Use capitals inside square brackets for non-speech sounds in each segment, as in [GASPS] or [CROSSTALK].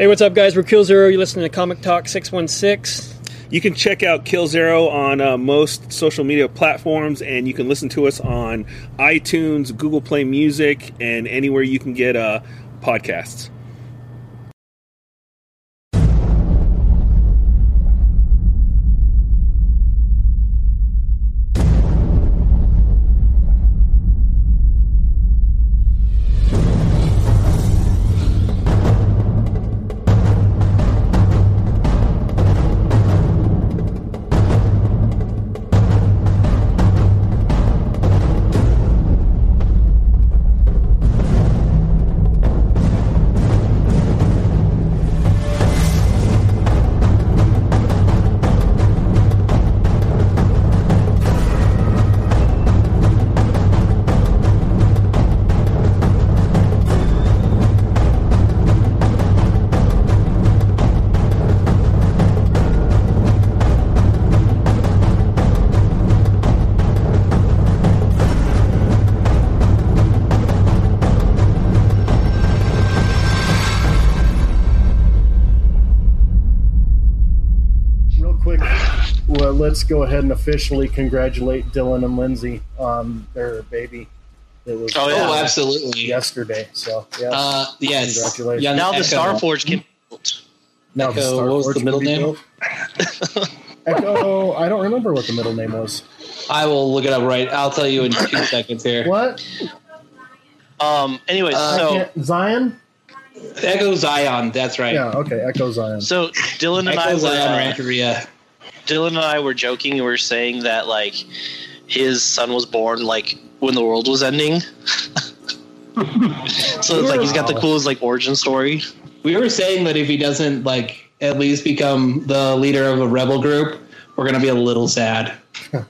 Hey, what's up, guys? We're Kill Zero. You're listening to Comic Talk 616. You can check out Kill Zero on uh, most social media platforms, and you can listen to us on iTunes, Google Play Music, and anywhere you can get uh, podcasts. Let's go ahead and officially congratulate Dylan and Lindsay on their baby. It was Oh, yeah. Oh, absolutely. yesterday. So yeah, Uh, yes. Congratulations. Young now the Echo. Starforge can be built. now the Echo, Star what was Forge the middle name? [LAUGHS] Echo, I don't remember what the middle name was. I will look it up right. I'll tell you in two [COUGHS] seconds here. What? Um. Anyways, Uh, so Zion? Echo Zion. That's right. Yeah, okay, Echo Zion. so Dylan and I Echo were Zion uh, Rancheria. Dylan and I were joking. and We were saying that like his son was born like when the world was ending. [LAUGHS] so it's like he's got the coolest like origin story. We were saying that if he doesn't like at least become the leader of a rebel group, we're gonna be a little sad. [LAUGHS]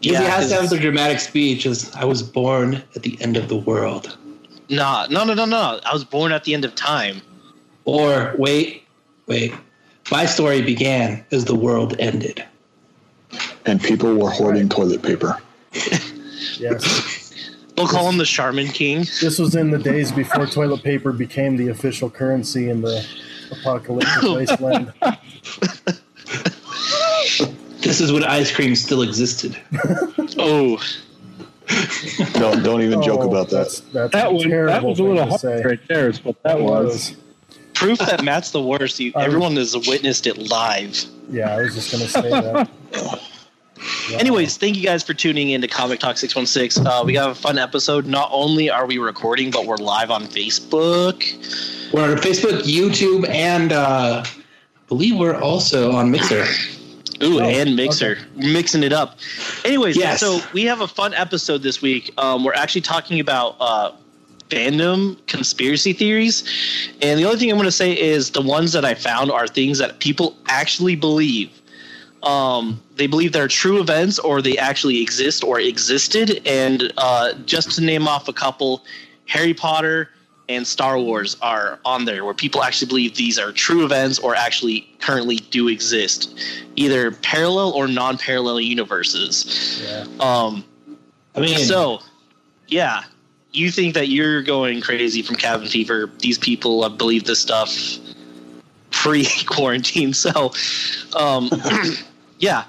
Because he has to have the dramatic speech as I was born at the end of the world. Nah, no, no, no, no. I was born at the end of time. Or wait, wait. My story began as the world ended. and people were hoarding toilet paper. [LAUGHS] Yes. They'll call him the Charmin King. This was in the days before toilet paper became the official currency in the apocalyptic [LAUGHS] wasteland. This is when ice cream still existed. [LAUGHS] Oh, Don't don't even joke Oh, about that. That's, that's That a one, that was a little thing hard say. right there. Is what that It was. Proof that Matt's the worst. You, Um, everyone has witnessed it live. Yeah, I was just going to say that. [LAUGHS] Wow. Anyways, thank you guys for tuning in to Comic Talk 616. Uh, we got a fun episode. Not only are we recording, but we're live on Facebook. We're on Facebook, YouTube, and uh, I believe we're also on Mixer. Ooh, Oh, and Mixer. Mixing it up. Anyways, Yes. so we have a fun episode this week. Um, we're actually talking about uh, fandom conspiracy theories. And the only thing I'm going to say is the ones that I found are things that people actually believe. Um, they believe they're true events or they actually exist or existed. And uh, just to name off a couple, Harry Potter and Star Wars are on there, where people actually believe these are true events or actually currently do exist, either parallel or non-parallel universes. Yeah. Um, I mean, so, yeah, you think that you're going crazy from cabin fever? These people uh, believe this stuff pre-quarantine. [LAUGHS] So, um, [CLEARS THROAT] yeah,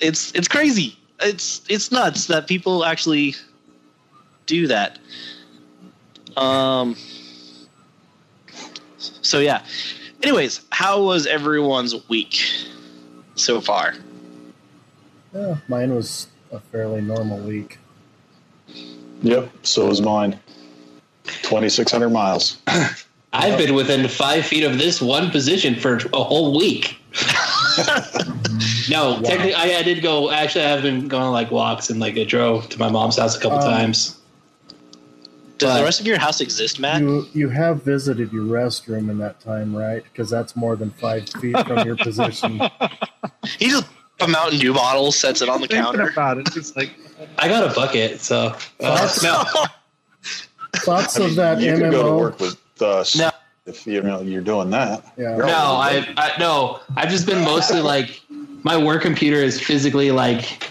it's it's crazy. It's it's nuts that people actually do that. Um. So yeah. Anyways, how was everyone's week so far? Yeah, mine was a fairly normal week. Yep, so is mine. Twenty six hundred miles. [COUGHS] I've been within five feet of this one position for a whole week. [LAUGHS] no, technically, I, I did go. Actually, I have been going like walks and like I drove to my mom's house a couple Um, times. Does But- the rest of your house exist, Matt? You you have visited your restroom in that time, right? Because that's more than five feet from your [LAUGHS] position. He just a Mountain Dew bottle, sets it on the Thinking counter. about it, it's like I got a bucket, so uh, Thoughts? [LAUGHS] no. Thoughts I mean, of that you could go to MMO? work with us No. if you know you're doing that. Yeah. No, I, I no. I've just been mostly like my work computer is physically like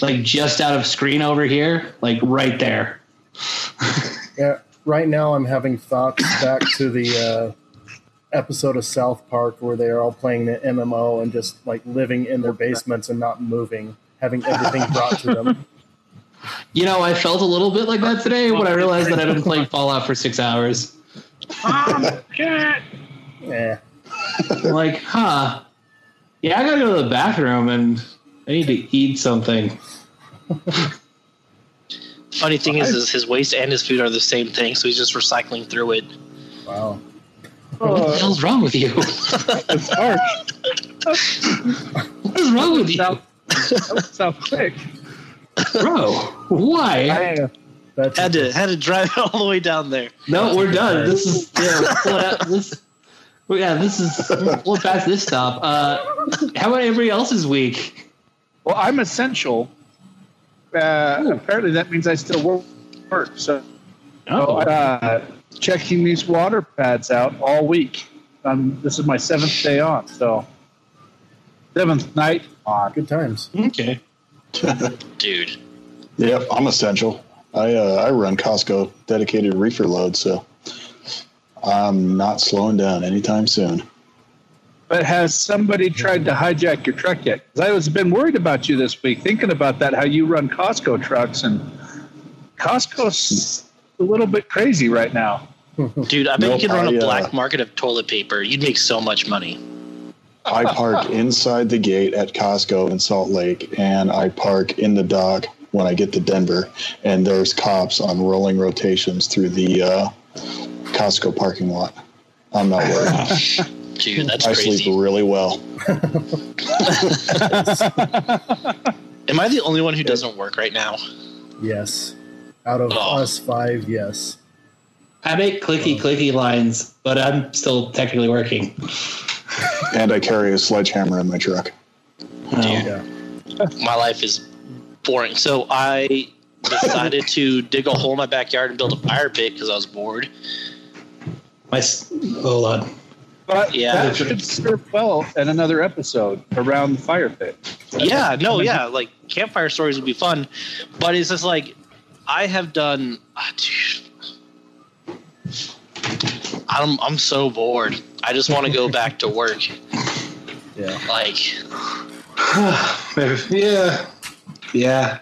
like just out of screen over here, like right there. [LAUGHS] Yeah. right now I'm having thoughts back to the uh, episode of South Park where they are all playing the MMO and just like living in their basements and not moving, having everything brought to them. [LAUGHS] You know, I felt a little bit like that today when I realized that I've been playing Fallout for six hours. Yeah, I'm eh. [LAUGHS] like, huh? Yeah, I gotta go to the bathroom and I need to eat something. Funny thing is, is his waste and his food are the same thing, so he's just recycling through it. wow. What the hell's wrong with you? [LAUGHS] It's hard. What is wrong with you, That sounds quick. bro? Why? I, uh, That's Had to had to drive all the way down there. No, we're done. This is yeah. pull it out. This, well, yeah, this is we'll pass this stop. Uh, how about everybody else's week? well, I'm essential. Uh, apparently, that means I still work. work so, Oh, uh, checking these water pads out all week. Um, this is my seventh day on, so seventh night on. good times. okay. [LAUGHS] Dude. Yep, I'm essential. I uh, I run Costco dedicated reefer load, so I'm not slowing down anytime soon. But has somebody tried to hijack your truck yet? 'Cause I was been worried about you this week, thinking about that. How you run Costco trucks, and Costco's a little bit crazy right now. Dude, I bet Nope, you could run I, a uh, black market of toilet paper. You'd make so much money. I park [LAUGHS] inside the gate at Costco in Salt Lake, and I park in the dock when I get to Denver, and there's cops on rolling rotations through the uh, Costco parking lot. I'm not worried. [LAUGHS] Dude, that's I crazy. sleep really well. [LAUGHS] Am I the only one who doesn't work right now? Yes. Out of Oh. us five, yes. I make clicky clicky lines, but I'm still technically working. And I carry a sledgehammer in my truck. Oh. Yeah. [LAUGHS] My life is boring. So I decided to dig a hole in my backyard and build a fire pit because I was bored. My s- hold on. But Yeah. that should serve well in another episode around the fire pit. Yeah, no, yeah, like campfire stories would be fun, but it's just like I have done. ah. I'm I'm so bored. I just want to go back to work. Yeah. Like, [SIGHS] yeah. Yeah.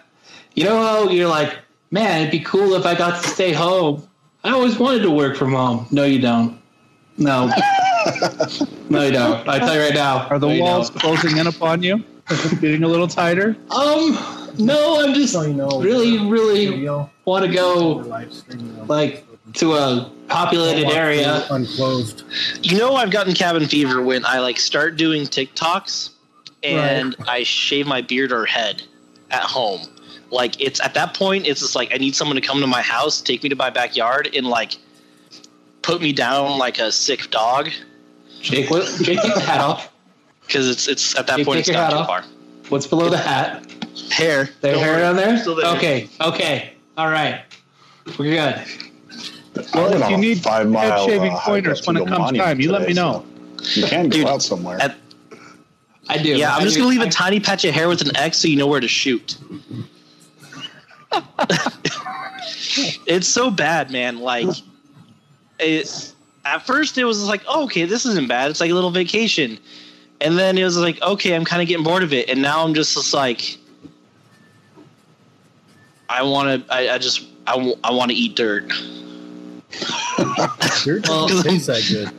You know how you're like, man, it'd be cool if I got to stay home. I always wanted to work from home. No, you don't. No. [LAUGHS] no, you don't. I tell you right now. Are the no, walls closing in upon you? [LAUGHS] Getting a little tighter? Um, no, I'm just So you know, really, really want to go live streaming them. like to a populated area. unclosed. you know, I've gotten cabin fever when I like start doing TikToks and I shave my beard or head at home. Like it's at that point, it's just like I need someone to come to my house, take me to my backyard, and like put me down like a sick dog Jake, what, Jake, take the hat off. [LAUGHS] because it's it's at that You point take it's your gone hat too off? far. What's below the hat? Hair, There Don't hair worry. down there? Still there. Okay, okay. All right. We're good. Well, if you need five mile, head shaving uh, hike pointers up when it comes monument time, you let me know. so You can go Dude, out somewhere. at- I do. Yeah, I'm I just do. gonna leave a tiny patch of hair with an X so you know where to shoot. [LAUGHS] it's so bad, man. Like, it. At first, it was like, oh, okay, this isn't bad. It's like a little vacation, and then it was like, okay, I'm kind of getting bored of it, and now I'm just, just like, I want to. I, I just. I, w- I want to eat dirt. [LAUGHS] Dirt Well, doesn't taste that [LAUGHS] good.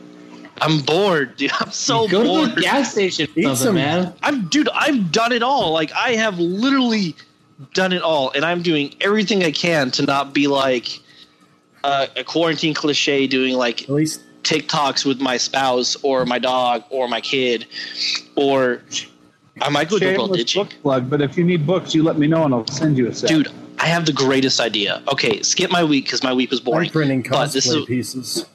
I'm bored, dude. I'm so Go to bored. the gas station, Eat some- man. I'm dude, I've done it all. Like I have literally done it all, and I'm doing everything I can to not be like uh, a quarantine cliche doing like At least TikToks with my spouse or my dog or my kid, or I might go doorbell Shameless ditching. book plug, but if you need books, you let me know and I'll send you a set. Dude, I have the greatest idea. Okay, skip my week because my week was I'm boring. printing But this cosplay is pieces.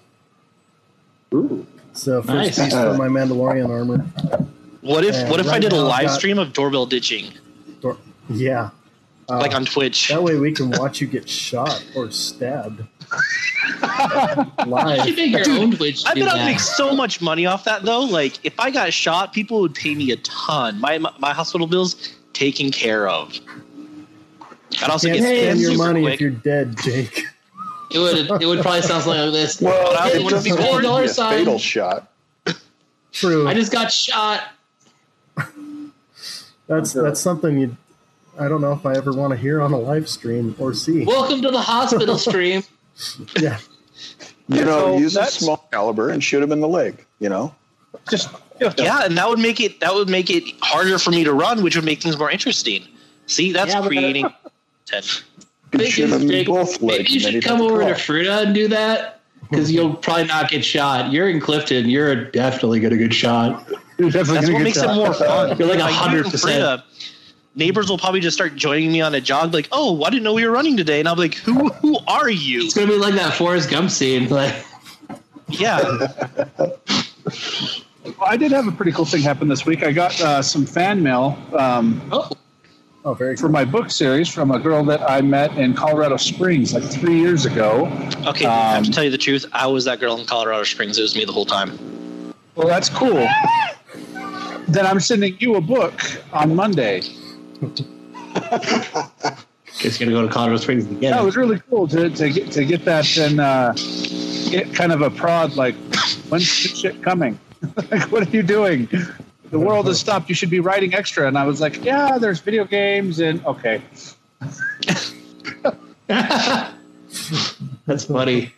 Ooh. So first Nice. piece for my Mandalorian armor. what if Yeah, what if I did a live got- stream of doorbell ditching, Or- Yeah. Uh, like on Twitch? that way we can watch you get shot or stabbed. You Live. should make your Dude, own Twitch. I do bet I'd make so much money off that though. Like if I got shot, people would pay me a ton. My my hospital bills taken care of. I'd also Can't get spend your money quick. if you're dead, Jake. it would it would probably sound something like this. Well, I it wouldn't be doesn't have to Dollar be a sign. fatal shot. True. I just got shot. That's that's something you. I don't know if I ever want to hear on a live stream or see. Welcome to the hospital [LAUGHS] stream. [LAUGHS] Yeah, You know, So use a small caliber and shoot him in the leg. You know, Just Yeah, and that would make it that would make it harder for me to run, which would make things more interesting. See, that's Yeah, uh, creating. [LAUGHS] tension. you Maybe shoot him in Jake, both maybe you should come have to over to crawl. Fruita and do that because you'll probably not get shot. You're in Clifton. You're definitely gonna get shot. you're definitely That's gonna what get makes it more fun. You're like If I do it in 100%. Fruita, Neighbors will probably just start joining me on a jog, like, "Oh, I didn't know we were running today," and I'll be like, "Who? Who are you?" It's gonna be like that Forrest Gump scene. [LAUGHS] Like, Yeah, I did have a pretty cool thing happen this week. I got uh, some fan mail um, oh, oh, very for cool. my book series from a girl that I met in Colorado Springs like three years ago. okay. I have to Um, tell you the truth. I was that girl in Colorado Springs. It was me the whole time. Well, that's cool. [LAUGHS] then I'm sending you a book on Monday. [LAUGHS] guess you're gonna go to Colorado Springs again. It was really cool to, to get to get that and uh, get kind of a prod like, when's this shit coming? [LAUGHS] like, what are you doing? The world has stopped. You should be writing extra. And I was like, yeah, there's video games and okay. [LAUGHS] That's funny.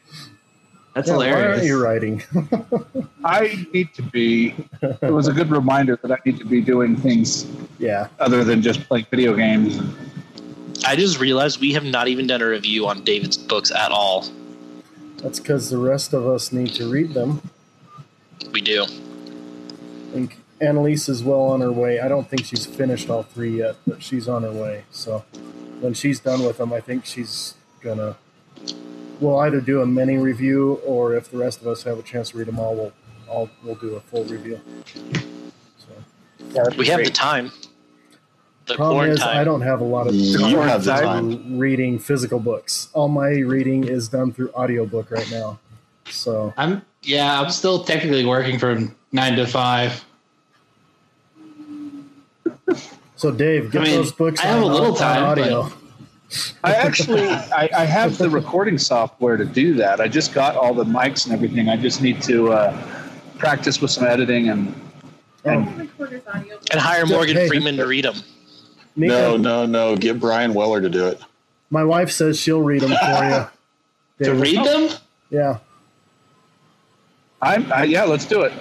That's Yeah, why aren't hilarious. you writing? [LAUGHS] I need to be. It was a good reminder that I need to be doing things yeah, other than just playing video games. I just realized we have not even done a review on David's books at all. that's because the rest of us need to read them. We do. And Annalise is well on her way. I don't think she's finished all three yet, but she's on her way. So when she's done with them, I think she's gonna. We'll either do a mini review, or if the rest of us have a chance to read them all, we'll all we'll do a full review. So We have the time. The problem is, time. I don't have a lot of You have the time. reading physical books. All my reading is done through audiobook right now. So I'm yeah, I'm still technically working from nine to five. so Dave, get I mean, those books. I have on, a little time, audio. I actually, I, I have the recording software to do that. I just got all the mics and everything. I just need to uh, practice with some editing and Oh, and hire Morgan Hey. Freeman to read them. Nika, No, no, no. Get Brian Weller to do it. my wife says she'll read them for you. [LAUGHS] To Dave. read them? Yeah. I'm, I, yeah, let's do it.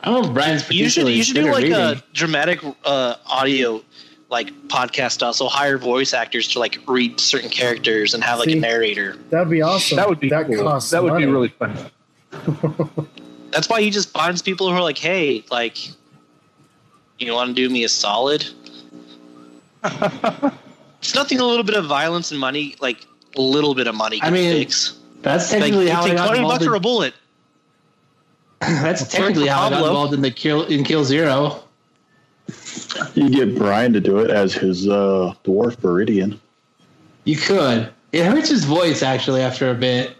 I don't know if Brian's You should you should do like reading. a dramatic uh, audio like podcast style. So hire voice actors to like read certain characters and have like See? a narrator. That'd be awesome. That would be that cool. costs That would money. be really fun. [LAUGHS] That's why he just finds people who are like, hey, like, you want to do me a solid? [LAUGHS] it's nothing. A little bit of violence and money, like a little bit of money. I mean, fix. That's Like, technically how I got twenty involved bucks in, or a bullet. [LAUGHS] That's technically how I got involved in the kill in Kill Zero. You get Brian to do it as his uh, dwarf Viridian. You could. It hurts his voice actually after a bit.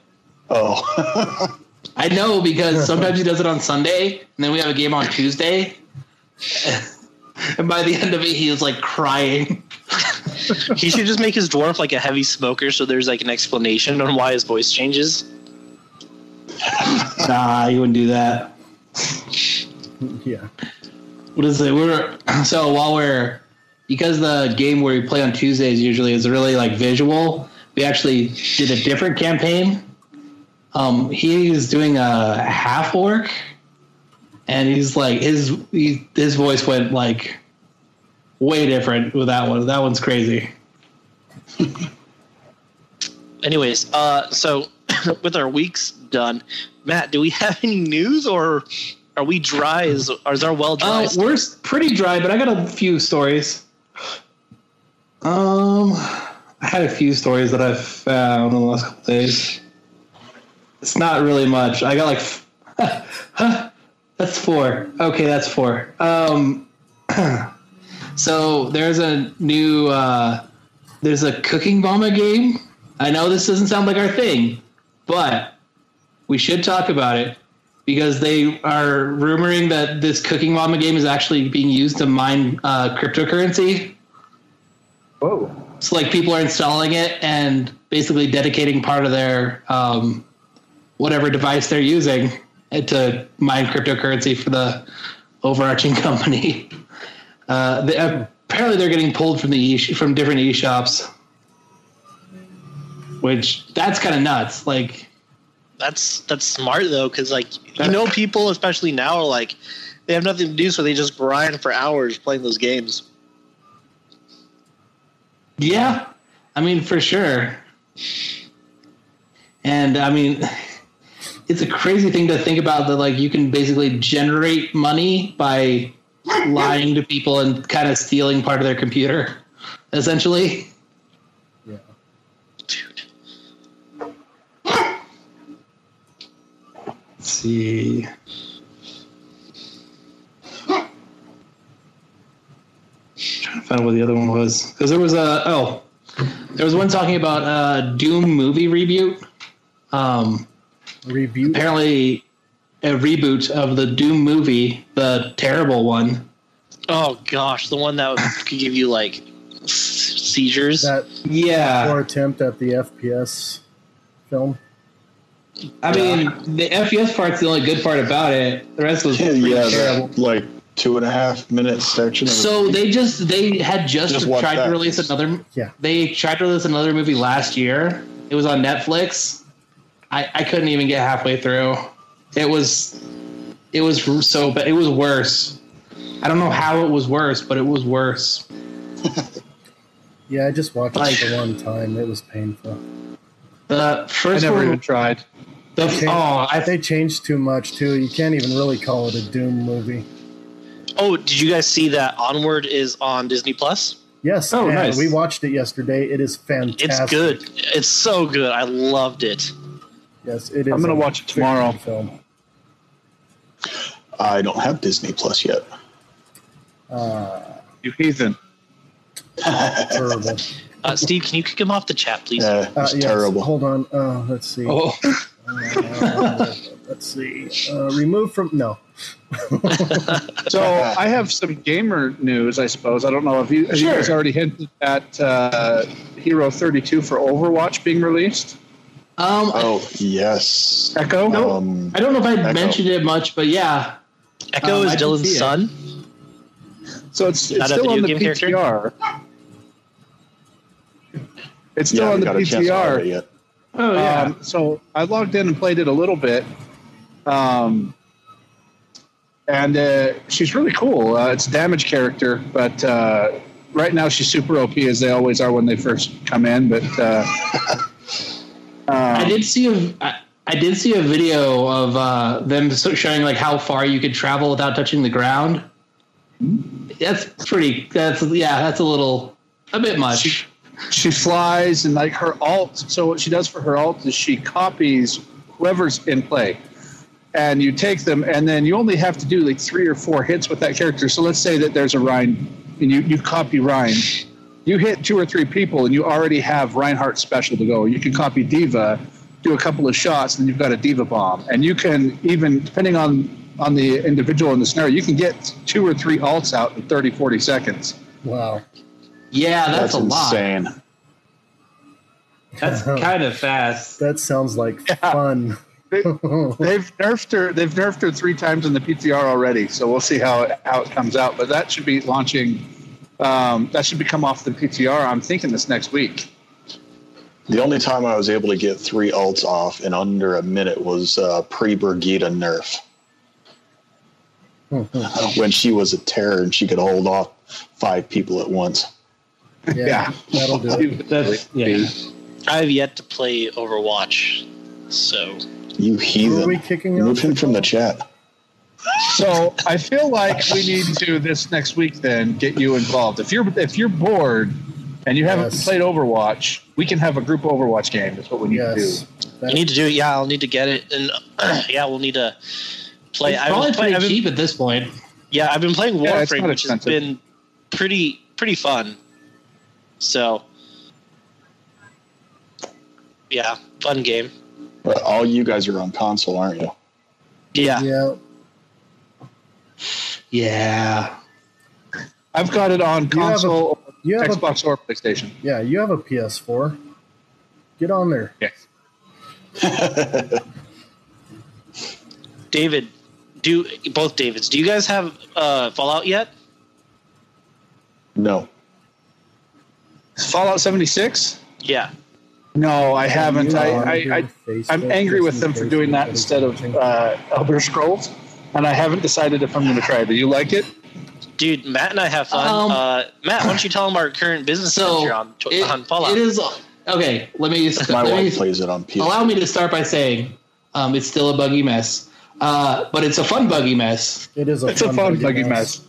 Oh, [LAUGHS] I know because sometimes he does it on Sunday, and then we have a game on Tuesday. And by the end of it, he was like crying. he should just make his dwarf like a heavy smoker, so there's like an explanation on why his voice changes. Nah, you wouldn't do that. [LAUGHS] Yeah. What is it? We're [CLEARS THROAT] so while we're because the game where we play on Tuesdays usually is really like visual. We actually did a different campaign. Um, he's doing a half orc, and he's like his he, his voice went like way different with that one. That one's crazy. [LAUGHS] Anyways, uh, so [CLEARS THROAT] with our weeks done, Matt, do we have any news or are we dry? Is, is our well dry? Uh, we're pretty dry, but I got a few stories. Um, I had a few stories that I've found in the last couple days. It's not really much. I got like, [LAUGHS] that's four. Okay, that's four. Um, [CLEARS THROAT] so there's a new, uh, there's a cooking mama game. I know this doesn't sound like our thing, but we should talk about it because they are rumoring that this cooking mama game is actually being used to mine uh, cryptocurrency. Whoa. So like people are installing it and basically dedicating part of their um, whatever device they're using to mine cryptocurrency for the overarching [LAUGHS] company. Uh, they, apparently, they're getting pulled from the e- from different e-shops, which that's kind of nuts. Like, That's that's smart though, because like you know, people especially now are like they have nothing to do, so they just grind for hours playing those games. yeah, I mean for sure. And I mean, it's a crazy thing to think about that like you can basically generate money by [LAUGHS] lying to people and kind of stealing part of their computer, essentially. Yeah. Dude, Let's see. trying to find what the other one was because there was a oh, there was one talking about a Doom movie reboot. Um, Review. apparently, a reboot of the Doom movie, the terrible one. oh gosh, the one that could give you like seizures. That Yeah, poor attempt at the FPS film. I mean the FPS part's the only good part about it. The rest was Yeah, yeah terrible. like two and a half minute section. Of So they just they had just, Just tried that. to release another. Yeah. They tried to release another movie last year. It was on Netflix. I I couldn't even get halfway through. It was, it was so bad. It was worse. I don't know how it was worse, but it was worse. [LAUGHS] Yeah, I just watched Like- it the one time. It was painful. The first I never one, even tried. The Change- oh, I They changed too much too. You can't even really call it a Doom movie. oh, did you guys see that Onward is on Disney Plus? Yes. Oh, and nice. We watched it yesterday. It is fantastic. It's good. It's so good. I loved it. Yes, it is. I'm gonna watch it tomorrow. Film. I don't have Disney Plus yet. Uh, You heathen. [LAUGHS] terrible. Uh, Steve, can you kick him off the chat, please? Yeah, Uh, it's yes, terrible. Hold on. Uh, let's see. oh, Uh, let's see. Uh, remove from no. [LAUGHS] So I have some gamer news, I suppose. I don't know if you, have you guys already hinted at uh, Hero 32 for Overwatch being released. um, Oh yes. Echo. Um, I don't know if I Echo. mentioned it much, but yeah, Echo Um, is Dylan's see it. son. So it's, it's still on the game character? PTR. It's still yeah, on the haven't got a chance to play it PTR. Oh yeah, Um, so I logged in and played it a little bit. Um, and uh, she's really cool. Uh, it's a damage character, but uh, right now she's super OP as they always are when they first come in. But uh, I um, did see a I, I did see a video of uh, them showing like how far you could travel without touching the ground. That's pretty. That's yeah. That's a little a bit much. She flies and like her alt. So what she does for her alt is she copies whoever's in play, and you take them, and then you only have to do like three or four hits with that character. So let's say that there's a Rein, and you you copy Rein. You hit two or three people, and you already have Reinhardt special to go. You can copy D.Va, do a couple of shots, and you've got a D.Va bomb. And you can even, depending on on the individual in the scenario, you can get two or three alts out in 30, 40 seconds. Wow. Yeah, that's, That's, a lot. That's [LAUGHS] kind of fast. That sounds like fun. [LAUGHS] They've nerfed her. They've nerfed her three times in the PTR already, so we'll see how it, how it comes out. But that should be launching. Um, that should be come off the PTR. I'm thinking this next week. The only time I was able to get three ults off in under a minute was uh, pre Brigitte nerf [LAUGHS] when she was a terror and she could hold off five people at once. Yeah, Yeah. that'll do it. [LAUGHS] That's yeah. I have yet to play Overwatch, so You Who are heathen! we kicking Remove off? him from the chat. So I feel like we need to this next week then get you involved. If you're if you're bored and you haven't Yes. played Overwatch, we can have a group Overwatch game. That's what we need Yes. to do. That- I need to do it. Yeah, I'll need to get it, and [CLEARS THROAT] yeah, we'll need to play. It's I've probably playing- pretty I've been- cheap at this point. Yeah, I've been playing Warframe, not which has been pretty pretty fun. So, yeah, fun game. But all you guys are on console, aren't you? Yeah, yeah. Yeah. I've got it on You have a- console You have a, Xbox or PlayStation. yeah, you have a PS4. Get on there. Yes. [LAUGHS] David, do both Davids? Do you guys have uh, Fallout yet? no. Fallout 76? Yeah. No, I haven't. I, I, I, I'm angry with them for doing that instead of uh, Elder Scrolls, and I haven't decided if I'm going to try it. Do you like it? Dude, Matt and I have fun. Um, uh, Matt, why don't you tell them our current business So venture on, it, on Fallout? it is okay. Let me My let me wife plays it on PS. allow me to start by saying um, it's still a buggy mess, uh, but it's a fun buggy mess. It is a It's a fun buggy mess.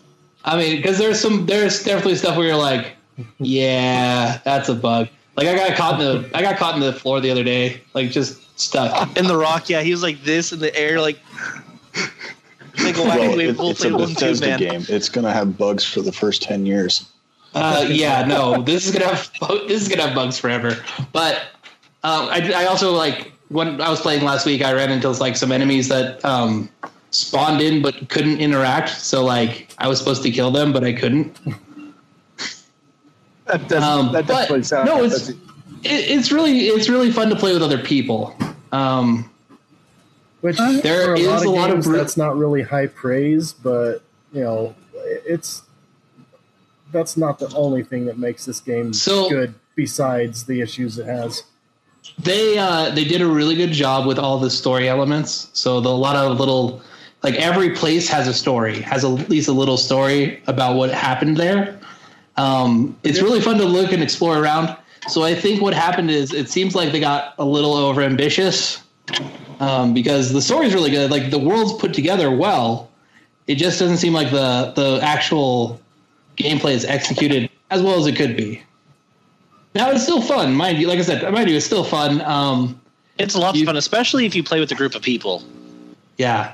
I mean, because there's some there's definitely stuff where you're like, yeah, that's a bug. Like I got caught in the I got caught in the floor the other day, like just stuck. in the rock, yeah, he was like this in the air, like like a wacky Well, wave it, full it's a play Bethesda man. game. It's going to have bugs for the first 10 years. Uh, yeah, no, this is gonna have this is gonna have bugs forever. But um, I, I also like when I was playing last week, I ran into like some enemies that um, spawned in but couldn't interact. So like I was supposed to kill them, but I couldn't. That does Um, that but definitely sounds. no, it's it, it's really it's really fun to play with other people. Um, Which There a is lot of a lot of games, bru- that's not really high praise, but you know, it's that's not the only thing that makes this game So- good. Besides the issues it has, they uh, they did a really good job with all the story elements. So the, a lot of little like every place has a story, has at least a little story about what happened there. Um, it's really fun to look and explore around. So I think what happened is it seems like they got a little over ambitious um, because the story is really good. Like the world's put together well. It just doesn't seem like the the actual gameplay is executed as well as it could be. Now it's still fun, mind you. Like I said, mind you, it's still fun. Um, It's lots You- of fun, especially if you play with a group of people. yeah,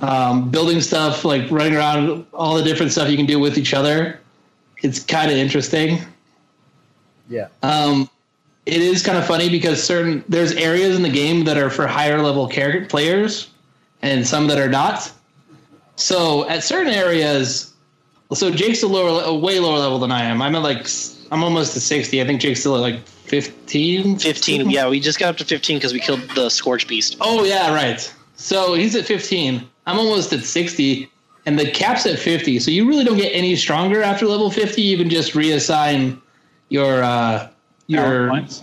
um, building stuff, like running around, all the different stuff you can do with each other. It's kind of interesting. yeah, Um, it is kind of funny because certain there's areas in the game that are for higher level character players, and some that are not. So at certain areas, so Jake's a lower, a way lower level than I am. I'm at like I'm almost to sixty. I think Jake's still at like 15? 15, yeah, we just got up to 15 because we killed the Scorch Beast. Oh yeah, right. So he's at 15. I'm almost at 60, and the cap's at 50. So you really don't get any stronger after level 50. You can just reassign your uh, your points.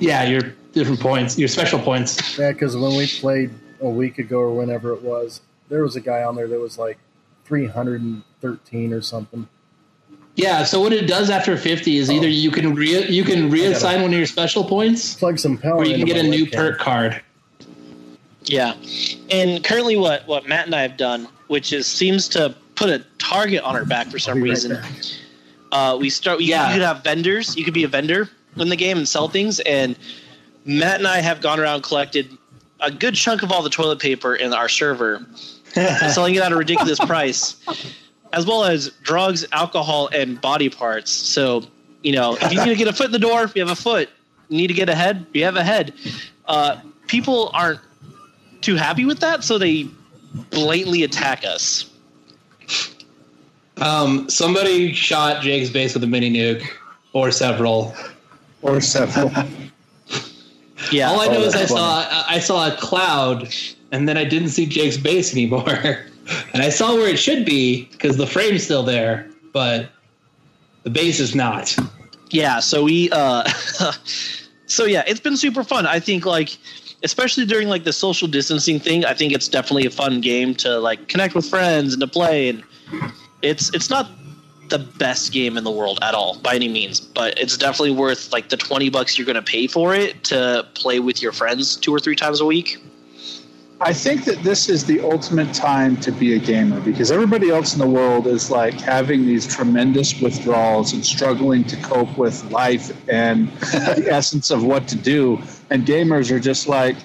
yeah your different points, your special points. yeah. Because when we played a week ago or whenever it was, there was a guy on there that was like 313 or something. Yeah. So what it does after 50 is either you can re- you can reassign one of your special points, Plug some power. or you can get a new perk card. Yeah, and currently, what what Matt and I have done, which is seems to put a target on our back for some I'll right reason. Uh, we start. We, Yeah. You could have vendors. You could be a vendor in the game and sell things. And Matt and I have gone around collected a good chunk of all the toilet paper in our server, [LAUGHS] selling it at a ridiculous price, as well as drugs, alcohol, and body parts. So you know, if you need to get a foot in the door, you have a foot. You need to get a head, you have a head. Uh, people aren't too happy with that, so they blatantly attack us. Um, somebody shot Jake's base with a mini nuke, or several. Or several. Yeah. [LAUGHS] All I know Oh, is I that's saw I saw a cloud, and then I didn't see Jake's base anymore. [LAUGHS] and I saw where it should be because the frame's still there, but the base is not. yeah so we uh [LAUGHS] so yeah it's been super fun i think like especially during like the social distancing thing i think it's definitely a fun game to like connect with friends and to play and it's it's not the best game in the world at all by any means but it's definitely worth like the 20 bucks you're going to pay for it to play with your friends two or three times a week I think that this is the ultimate time to be a gamer because everybody else in the world is like having these tremendous withdrawals and struggling to cope with life and [LAUGHS] the essence of what to do. And gamers are just like,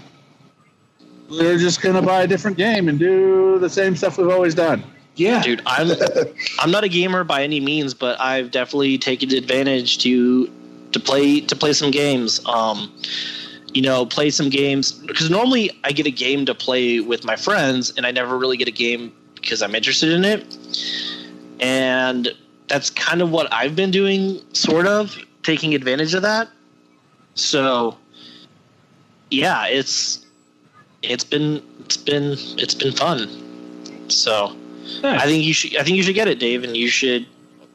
they're just going to buy a different game and do the same stuff we've always done. Yeah, dude i'm i'm not a gamer by any means but i've definitely taken advantage to to play to play some games um you know play some games because normally i get a game to play with my friends and i never really get a game because i'm interested in it and that's kind of what I've been doing, sort of taking advantage of that. So, yeah, it's it's been it's been it's been fun. So, I think you should I think you should get it, Dave, and you should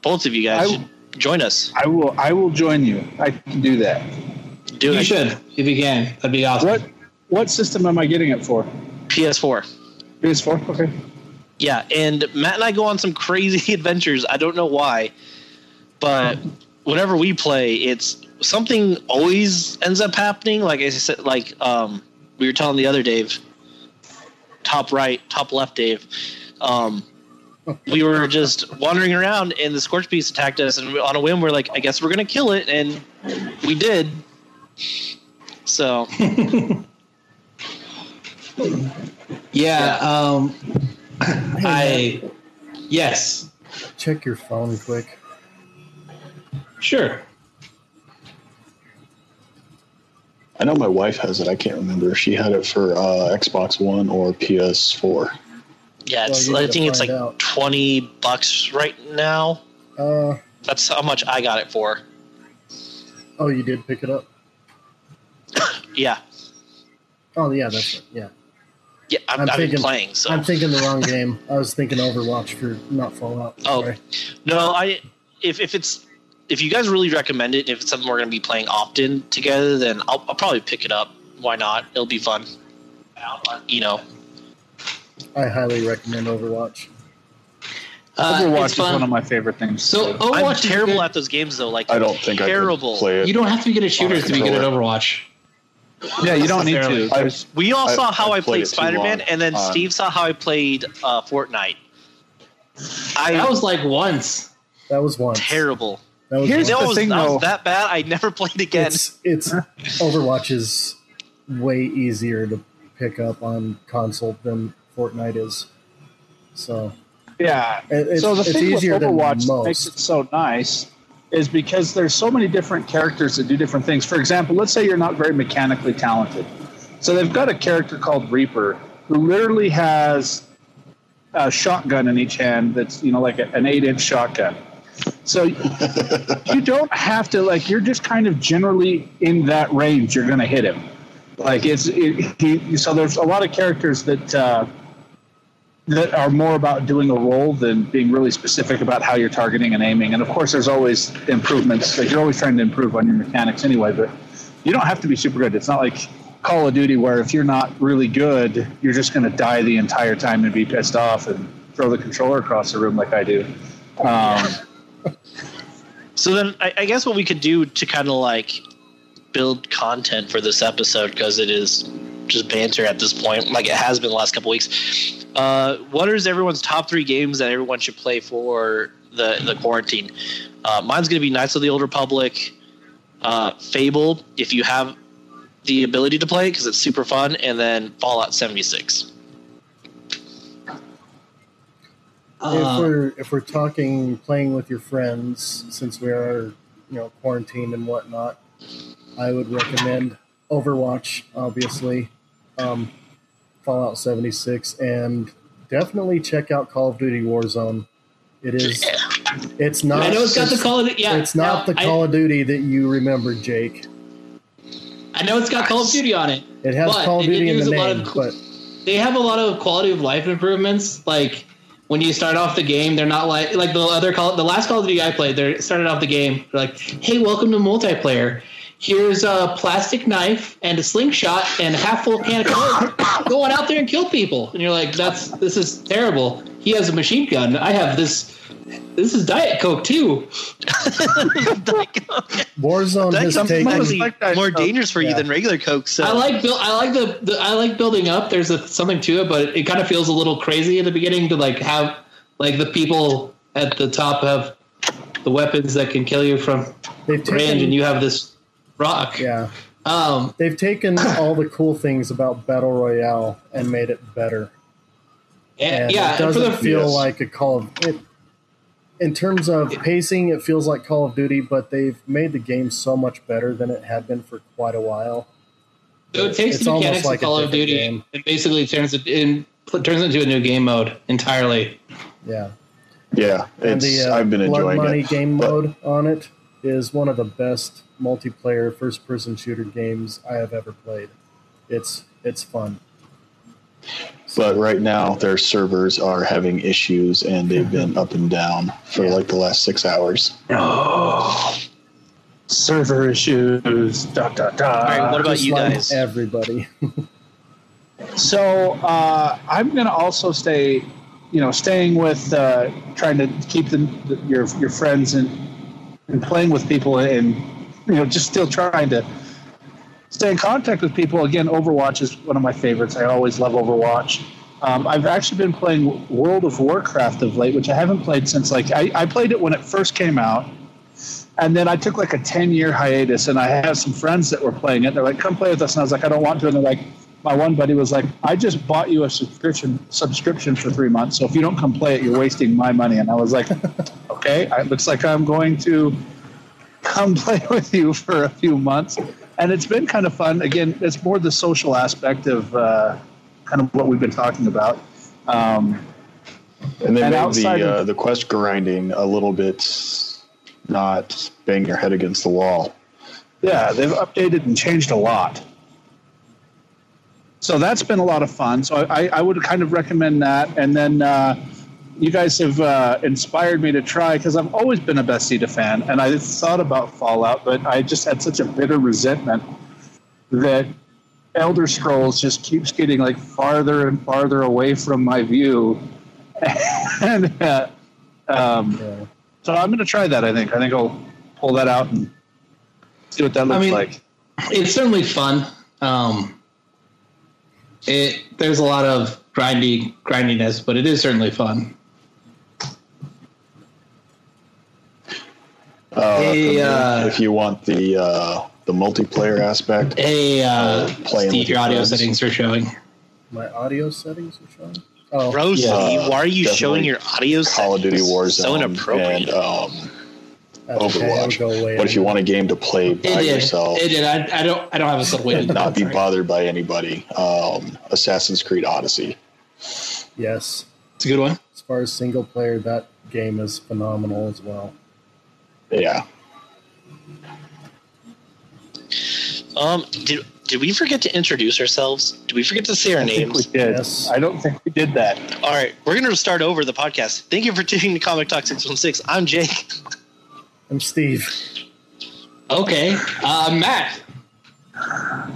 both of you guys I- join us. I will. I will join you. I can do that. Do You it. should, if you can. That'd be awesome. What What system am I getting it for? PS4. PS4. Okay. Yeah, and Matt and I go on some crazy [LAUGHS] adventures. I don't know why, but whenever we play, it's something always ends up happening. Like I said, like um, we were telling the other Dave, top right, top left, Dave. Um, we were just wandering around, and the scorch beast attacked us, and on a whim, we're like, I guess we're gonna kill it, and we did. So [LAUGHS] Yeah. Um, I. Yes. Check your phone quick. Sure. I know my wife has it. I can't remember if she had it for uh, Xbox One or PS4. yeah, it's, you I think it's like out. twenty bucks right now. Uh, That's how much I got it for. oh, you did pick it up. Yeah, Oh yeah, that's it. Yeah, yeah. I'm, I'm I've been thinking- playing. So I'm thinking the wrong game. I was thinking Overwatch for not Fallout. Oh. Sorry. no, I if if it's if you guys really recommend it, if it's something we're going to be playing often together, then I'll, I'll probably pick it up. Why not? It'll be fun. You know, I highly recommend Overwatch. Uh, Overwatch is one of my favorite things. So to. Overwatch I'm terrible good. at those games though. Like I don't think terrible. I could play it. You don't have to be good at shooters to be good at. Overwatch. Yeah, you don't need to. necessarily. There's- We all I- saw how I I, played played Spider Man, and then on- Steve saw how I played uh, Fortnite. I That was like once. That was once. terrible. That was Here's That once. the was, thing, that was though. that bad. I never played again. It's it's Overwatch is way easier to pick up on console than Fortnite is. So yeah. it- it's, so the it's thing with easier than Overwatch most. makes it so nice is because there's so many different characters that do different things. For example, let's say you're not very mechanically talented. So they've got a character called Reaper who literally has a shotgun in each hand that's you know like a, an eight inch shotgun. So [LAUGHS] you don't have to like you're just kind of generally in that range. You're going to hit him. Like it's it, he, so there's a lot of characters that. Uh, that are more about doing a role than being really specific about how you're targeting and aiming. And of course, there's always improvements. Like you're always trying to improve on your mechanics anyway, but you don't have to be super good. It's not like Call of Duty where if you're not really good, you're just going to die the entire time and be pissed off and throw the controller across the room like I do. Um, [LAUGHS] So then, I, I guess what we could do to kind of like build content for this episode because it is just banter at this point, like it has been the last couple weeks. Uh, what is everyone's top three games that everyone should play for the the quarantine? Uh, mine's going to be Knights of the Old Republic, uh, Fable, if you have the ability to play because it's super fun, and then Fallout seventy six. if Uh, we're if we're talking playing with your friends, since we are you know quarantined and whatnot, I would recommend Overwatch, obviously, um, Fallout seventy six, and definitely check out Call of Duty Warzone. It is. It's not. I know it's got the Call of Duty. Yeah, It's not no, the I- Call of Duty that you remember, Jake. I know it's got Call of Duty on it. It has Call of Duty in the a name, of- but They have a lot of quality of life improvements. Like when you start off the game, they're not like like the other Call. The last Call of Duty I played, they started off the game. They're like, "Hey, welcome to multiplayer. Here's a plastic knife and a slingshot and a half full can of Coke. going out there and kill people." And you're like, "That's this is terrible." He has a machine gun. I have this. This is Diet Coke too. [LAUGHS] Warzone That has taken. like more Coke. dangerous for you than regular Coke. So I like build. I like the, the. I like building up. There's a, something to it, but it kind of feels a little crazy at the beginning to like have like the people at the top have the weapons that can kill you from range, and you have this rock. Yeah, Um. they've taken [COUGHS] all the cool things about battle royale and made it better. And, and yeah. it and for doesn't the feel Yes. like a Call of it. In terms of pacing, it feels like Call of Duty, but they've made the game so much better than it had been for quite a while. so it takes It's the mechanics like of Call of Duty game. and basically turns it in turns it into a new game mode entirely. Yeah, Yeah, and it's the uh, I've been Blood enjoying Money it. game but- mode on it is one of the best multiplayer first-person shooter games I have ever played. It's it's fun. But right now, their servers are having issues, and they've been up and down for like the last six hours. Oh, [GASPS] server issues. Dot dot dot. All right, what about Just you like guys? Everybody. [LAUGHS] So uh, I'm going to also stay, you know, staying with uh, trying to keep the, the, your your friends and and playing with people and you know just still trying to stay in contact with people. Again, Overwatch is one of my favorites. I always love Overwatch. Um, I've actually been playing World of Warcraft of late, which I haven't played since like I, I played it when it first came out. And then I took like a 10 year hiatus, and I have some friends that were playing it. They're like, come play with us. And I was like, I don't want to. And they're like, my one buddy was like, I just bought you a subscription subscription for three months. So if you don't come play it, you're wasting my money. And I was like, [LAUGHS] okay, it looks like I'm going to come [LAUGHS] play with you for a few months. And it's been kind of fun. Again, it's more the social aspect of uh, kind of what we've been talking about. Um, And they And the of- uh, the quest grinding a little bit not bang your head against the wall. yeah, they've updated and changed a lot. So that's been a lot of fun. So I, I would kind of recommend that. And then uh, you guys have uh, inspired me to try because I've always been a Bethesda fan, and I thought about Fallout, but I just had such a bitter resentment that Elder Scrolls just keeps getting like farther and farther away from my view. [LAUGHS] and uh, um, Yeah. so I'm going to try that. I think. I think I'll pull that out and see what that looks I mean- like. it's certainly fun. Um, it there's a lot of grindy grindiness, but it is certainly fun. Uh, Hey, uh, if you want the uh, the multiplayer aspect, Hey, uh, Playing Steve, your your audio friends. settings are showing. My audio settings are showing. Oh, Bro, Yeah, Steve, why are you showing your audio Call of Duty settings? Warzone, So inappropriate. and um, that's. Overwatch. It'll go away. But if you want a game to play It by did. yourself, It did. I, I don't. I don't have a set way to not be bothered by anybody, um, Assassin's Creed Odyssey. yes, It's a good one. as far as single player, that game is phenomenal as well. Yeah, Um, did did we forget to introduce ourselves? Did we forget to say our I think we names? did. Yes. I don't think we did that. All right, we're gonna start over the podcast. Thank you for tuning to Comic Talk Six One Six. I'm Jake. I'm Steve. Okay, uh, Matt.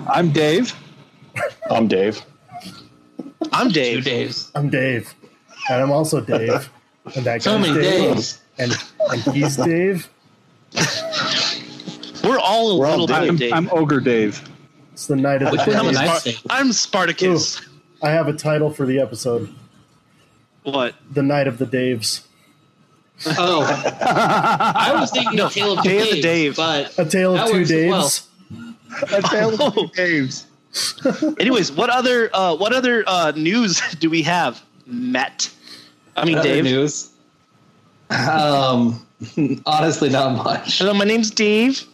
I'm Dave. I'm Dave. I'm Dave. Two Dave. Daves. I'm Dave, and I'm also Dave. And that So many Dave, Daves. and and he's Dave. We're all a We're all little bit I'm, Dave. I'm Ogre Dave. It's the night of the I'm, a nice Spar- I'm Spartacus. I have a title for the episode: What? "The Night of the Daves." Oh, [LAUGHS] I was thinking of Tale of Day the of the Dave, Dave. but A tale That of two works as well. Daves. A tale of [LAUGHS] Oh. two Daves. Anyways, what other uh, what other uh, news [LAUGHS] do we have? Matt. I mean, other Dave. news. Um, honestly, not much. Hello, my name's Dave.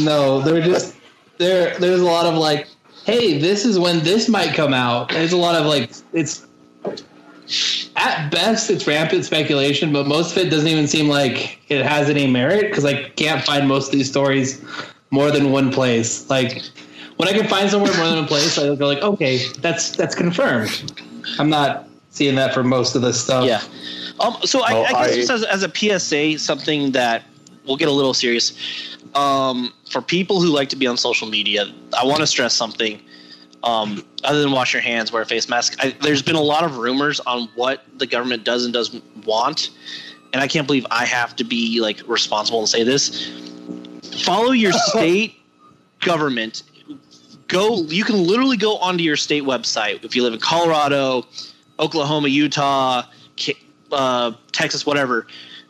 No, they're just there. There's a lot of like, hey, this is when this might come out. There's a lot of like, it's at best it's rampant speculation, but most of it doesn't even seem like it has any merit because I can't find most of these stories more than one place. Like when I can find somewhere more than one place, I go like, okay, that's that's confirmed. I'm not seeing that for most of this stuff. Yeah. Um. So I, Oh, I guess I- just as, as a PSA, something that we'll get a little serious. Um, for people who like to be on social media, I want to stress something. Um, other than wash your hands, wear a face mask. I, there's been a lot of rumors on what the government does and doesn't want, and I can't believe I have to be like responsible and say this. Follow your [LAUGHS] state government. Go. You can literally go onto your state website if you live in Colorado, Oklahoma, Utah, uh, Texas, whatever,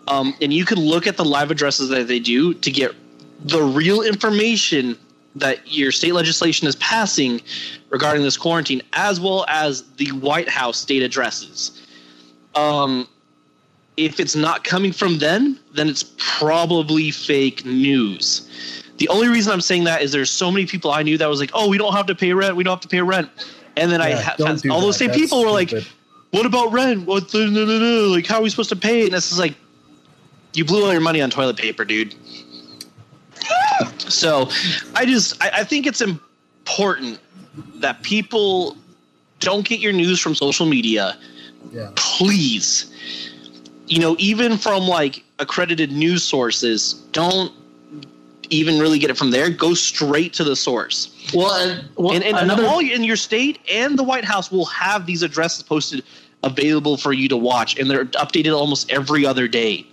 um, and you can look at the live addresses that they do to get the real information that your state legislation is passing regarding this quarantine, as well as the White House state addresses. Um, if it's not coming from them, then it's probably fake news. The only reason I'm saying that is there's so many people I knew that was like, "Oh, we don't have to pay rent. We don't have to pay rent," and then I ha- all those that. same That's people were like, what about rent? What the, no, no, no. like how are we supposed to pay it? And it's just like you blew all your money on toilet paper, dude. So I just I, I think it's important that people don't get your news from social media. Yeah. Please. You know, even from like accredited news sources, don't even really get it from there. Go straight to the source. Well, and, well and, and another all in your state and the White House will have these addresses posted available for you to watch, and they're updated almost every other day.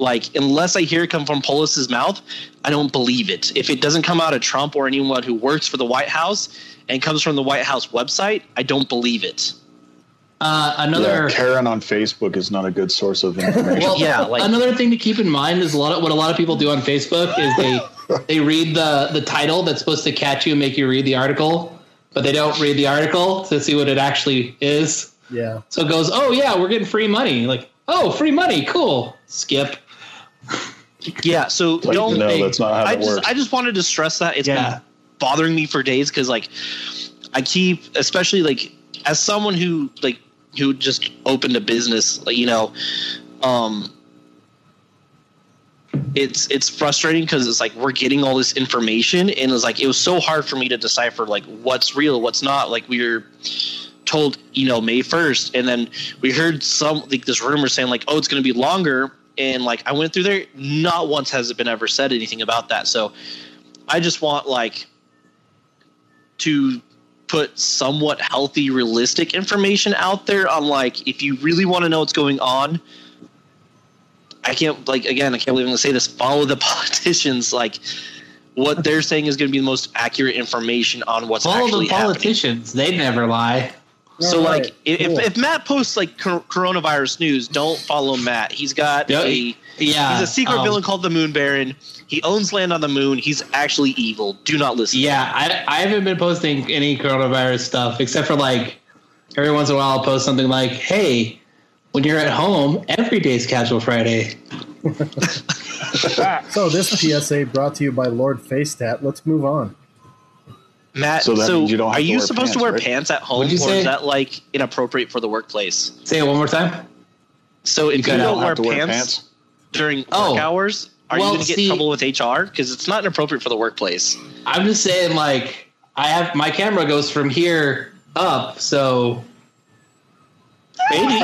Like, unless I hear it come from Polis's mouth, I don't believe it. If it doesn't come out of Trump or anyone who works for the White House and comes from the White House website, I don't believe it. uh, another Yeah, Karen on Facebook is not a good source of [LAUGHS] information. Well, Yeah, like- another thing to keep in mind is a lot of what a lot of people do on Facebook is they [LAUGHS] they read the the title that's supposed to catch you and make you read the article, but they don't read the article to see what it actually is. Yeah. So it goes, oh yeah, we're getting free money. Like, oh, free money, cool. Skip. Yeah, so Like, don't. no, think- that's not how I that just works. I just wanted to stress that it's Yeah. been bothering me for days because like I keep especially like as someone who like who just opened a business like, you know um it's it's frustrating because it's like we're getting all this information and it's like it was so hard for me to decipher like what's real what's not like we were told you know may 1st and then we heard some like this rumor saying like oh it's going to be longer and like i went through there not once has it been ever said anything about that so i just want like to put somewhat healthy realistic information out there on like if you really want to know what's going on i can't like again i can't believe i'm going to say this follow the [LAUGHS] politicians like what they're saying is going to be the most accurate information on what's going on. Follow actually the happening politicians. They never lie. So All like right, if, cool. if Matt posts like coronavirus news, don't follow Matt. He's got Yeah, a Yeah. he's a secret um, villain called the Moon Baron. He owns land on the moon. He's actually evil. Do not listen. Yeah, I, I haven't been posting any coronavirus stuff except for like every once in a while I'll post something like, "Hey, when you're at home, every day's Casual Friday." [LAUGHS] [LAUGHS] So this PSA brought to you by Lord Facetat. Let's move on. Matt. So So, means you don't have are you wear supposed to wear right? pants at home, you or say? is that like inappropriate for the workplace? Say it one more time. So if you, cut out. don't don't wear have to wear pants, pants. during Oh. work hours, are Well, you going to get see- trouble with HR? Because it's not inappropriate for the workplace. I'm just saying, like, I have my camera goes from here up, so maybe.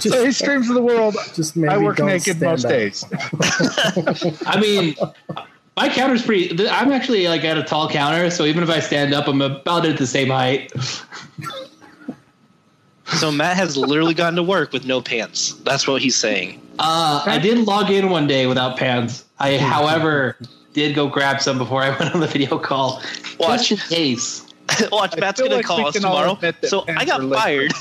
So [LAUGHS] he streams of the world. Just maybe I work don't naked most up. days. [LAUGHS] I mean, my counter's pretty. I'm actually like at a tall counter, so even if I stand up, I'm about at the same height. [LAUGHS] So Matt has literally gone to work with no pants. That's what he's saying. Uh, I did log in one day without pants. I, [LAUGHS] however, did go grab some before I [LAUGHS] went on the video call, Watch. just in case. Watch, I Matt's gonna like call us tomorrow. So I got fired.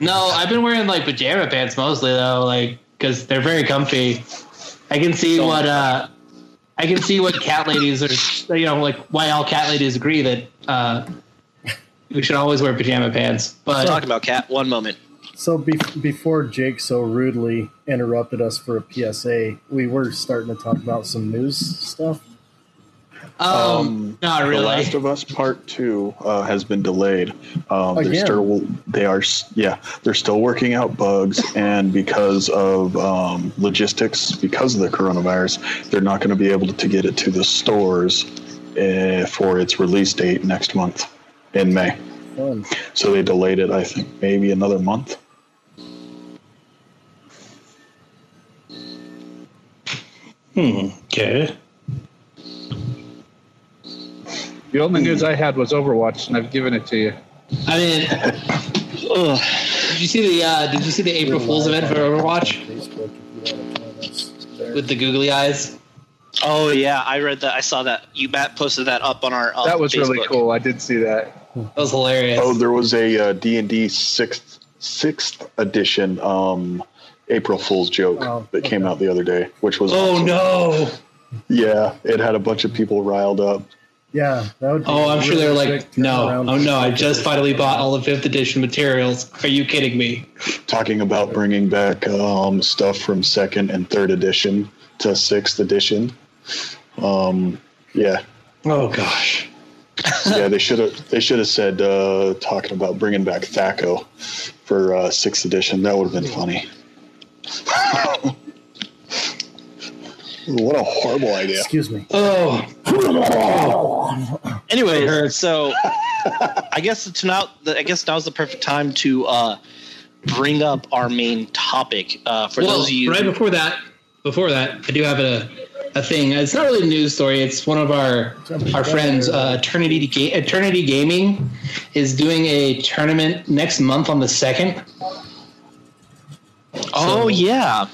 No, I've been wearing like pajama pants mostly though, like because they're very comfy. I can see what uh, I can see what cat ladies are. You know, like why all cat ladies agree that uh, we should always wear pajama pants. But Talking about cat. One moment. So be- before Jake so rudely interrupted us for a PSA, we were starting to talk about some news stuff. Um, Um, not The really. Last of Us Part Two uh, has been delayed. Um, they're Again? still they are yeah they're still working out bugs, and because of um, logistics, because of the coronavirus, they're not going to be able to get it to the stores uh, for its release date next month in May. Fun. So they delayed it. I think maybe another month. Hmm. Okay. The only news I had was Overwatch, and I've given it to you. I mean, ugh. did you see the uh, Did you see the April Fool's event for Overwatch Facebook, if you want to join us there. with the googly eyes? Oh yeah, I read that. I saw that. You Matt posted that up on our. Uh, That was really cool. I did see that. That was hilarious. Oh, there was a uh, D and D sixth sixth edition um, April Fool's joke Oh, that came out the other day, which was Oh, awesome. no! Yeah, it had a bunch of people riled up. Yeah, that would. Be Oh, I'm sure they're like, no, oh no! I just finally bought all the fifth edition materials. Are you kidding me? talking about bringing back um, stuff from second and third edition to sixth edition. Um, yeah, Oh gosh. yeah, they should have. They should have said uh, talking about bringing back Thaco for uh, sixth edition. That would have been funny. [LAUGHS] what a horrible idea! Excuse me. Oh, Anyway, so I guess it's now. I guess now's the perfect time to uh, bring up our main topic. Uh, for well, those of you, right before that, before that, I do have a a thing. It's not really a news story. It's one of our our friends, uh, Eternity Ga- Eternity Gaming, is doing a tournament next month on the second. oh yeah,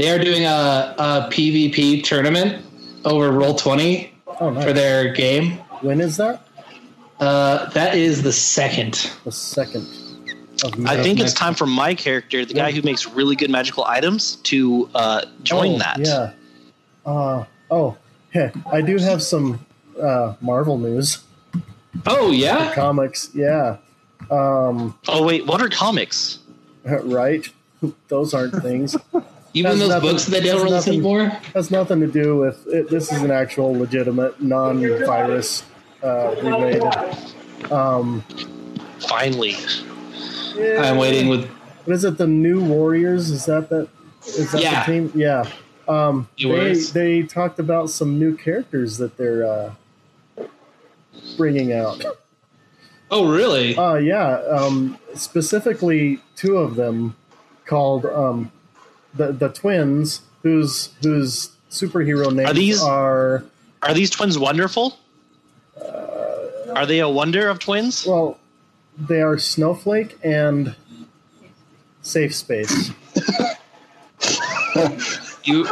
They are doing a, a PvP tournament over Roll Twenty Oh, nice. for their game. When is that? Uh, that is the second. The second. I think it's time for my character, the guy who makes really good magical items, to uh, join Oh, that. Yeah. Uh, oh, yeah, I do have some uh, Marvel news. Oh yeah, Comics, yeah. Um, Oh wait, what are comics? [LAUGHS] right? Those aren't things. [LAUGHS] even those nothing- books that they don't has release nothing- anymore. Has nothing to do with it. This is an actual, legitimate, non-virus uh, related. Um, Finally, I'm waiting with what is it? The New Warriors? Is that that? Is that Yeah. the team? Yeah. Um, they they talked about some new characters that they're uh, bringing out. Oh really? Uh, yeah. Um, specifically, two of them called um, the the twins, whose whose superhero names Are these- are are these twins wonderful? Are they a wonder of twins? well, they are Snowflake and Safe Space. [LAUGHS] You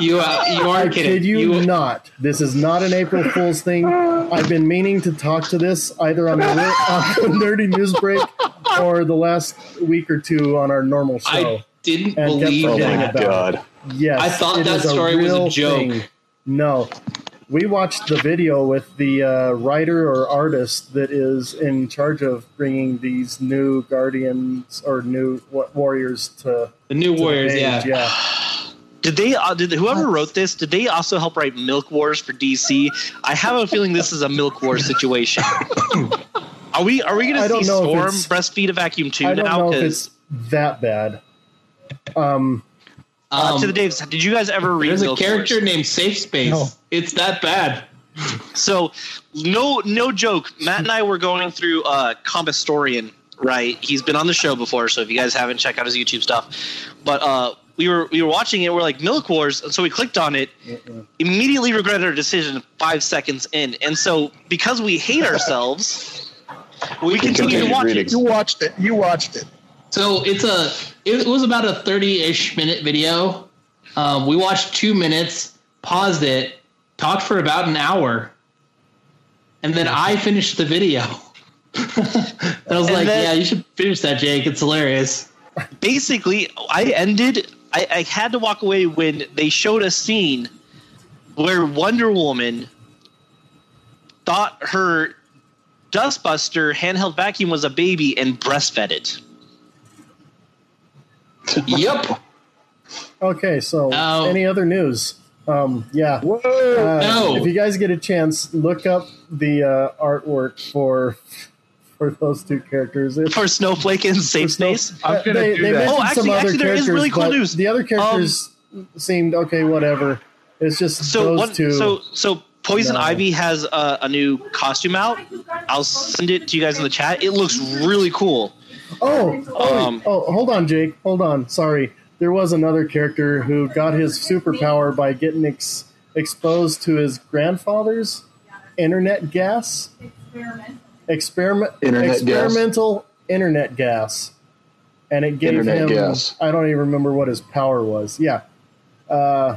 you uh, you I are kidding. kid you, not. This is not an April Fool's thing. I've been meaning to talk to this either on the, on the [LAUGHS] Nerdy News Break or the last week or two on our normal show. I didn't And believe kept Oh forgetting that. my about god! Yes, I thought that that is a story was a real joke. No, we watched the video with the uh, writer or artist that is in charge of bringing these new guardians or new wa- warriors to, The new to Warriors, page. yeah. yeah. [SIGHS] Did they? Uh, did whoever wrote this? Did they also help write Milk Wars for DC? I have a feeling this is a Milk Wars situation. [LAUGHS] are we? Are we going to see Storm breastfeed a vacuum tube I don't now? know if Because it's that bad. Um, uh, Um, to the Daves, did you guys ever read there's a character Wars? named Safe Space. No. It's that bad. So, no, no joke. Matt and I were going through uh, Comicstorian, right? He's been on the show before, so if you guys haven't, check out his YouTube stuff. But uh, we were we were watching it. We're like Milk Wars, and so we clicked on it. Immediately regretted our decision five seconds in, and so because we hate ourselves, we continue to watch reading. it. You watched it. You watched it. So it's a it was about a 30-ish minute video. Um, we watched two minutes, paused it, talked for about an hour, and then I finished the video. [LAUGHS] I was And like, then- "Yeah, you should finish that, Jake. It's hilarious." basically i ended I, I had to walk away when they showed a scene where wonder woman thought her dustbuster handheld vacuum was a baby and breastfed it yep. okay, so No. any other news? Um, yeah. Whoa! Uh, No. If you guys get a chance, look up the uh, artwork for for those two characters. It's, for snowflake and safe for Snow- space I'm gonna they, do they that. mentioned Oh, actually- some other actually, there is really cool news. The other characters seemed okay, whatever. It's just so those one, two. so so poison No. ivy has a, a new costume out i'll send it to you guys in the chat it looks really cool oh, oh, um, oh, hold on, Jake. Hold on. Sorry. There was another character who got his superpower by getting ex- exposed to his grandfather's internet gas. Experiment. Internet gas. experimental internet gas, and it gave Internet him. gas. I don't even remember what his power was. Yeah. Uh,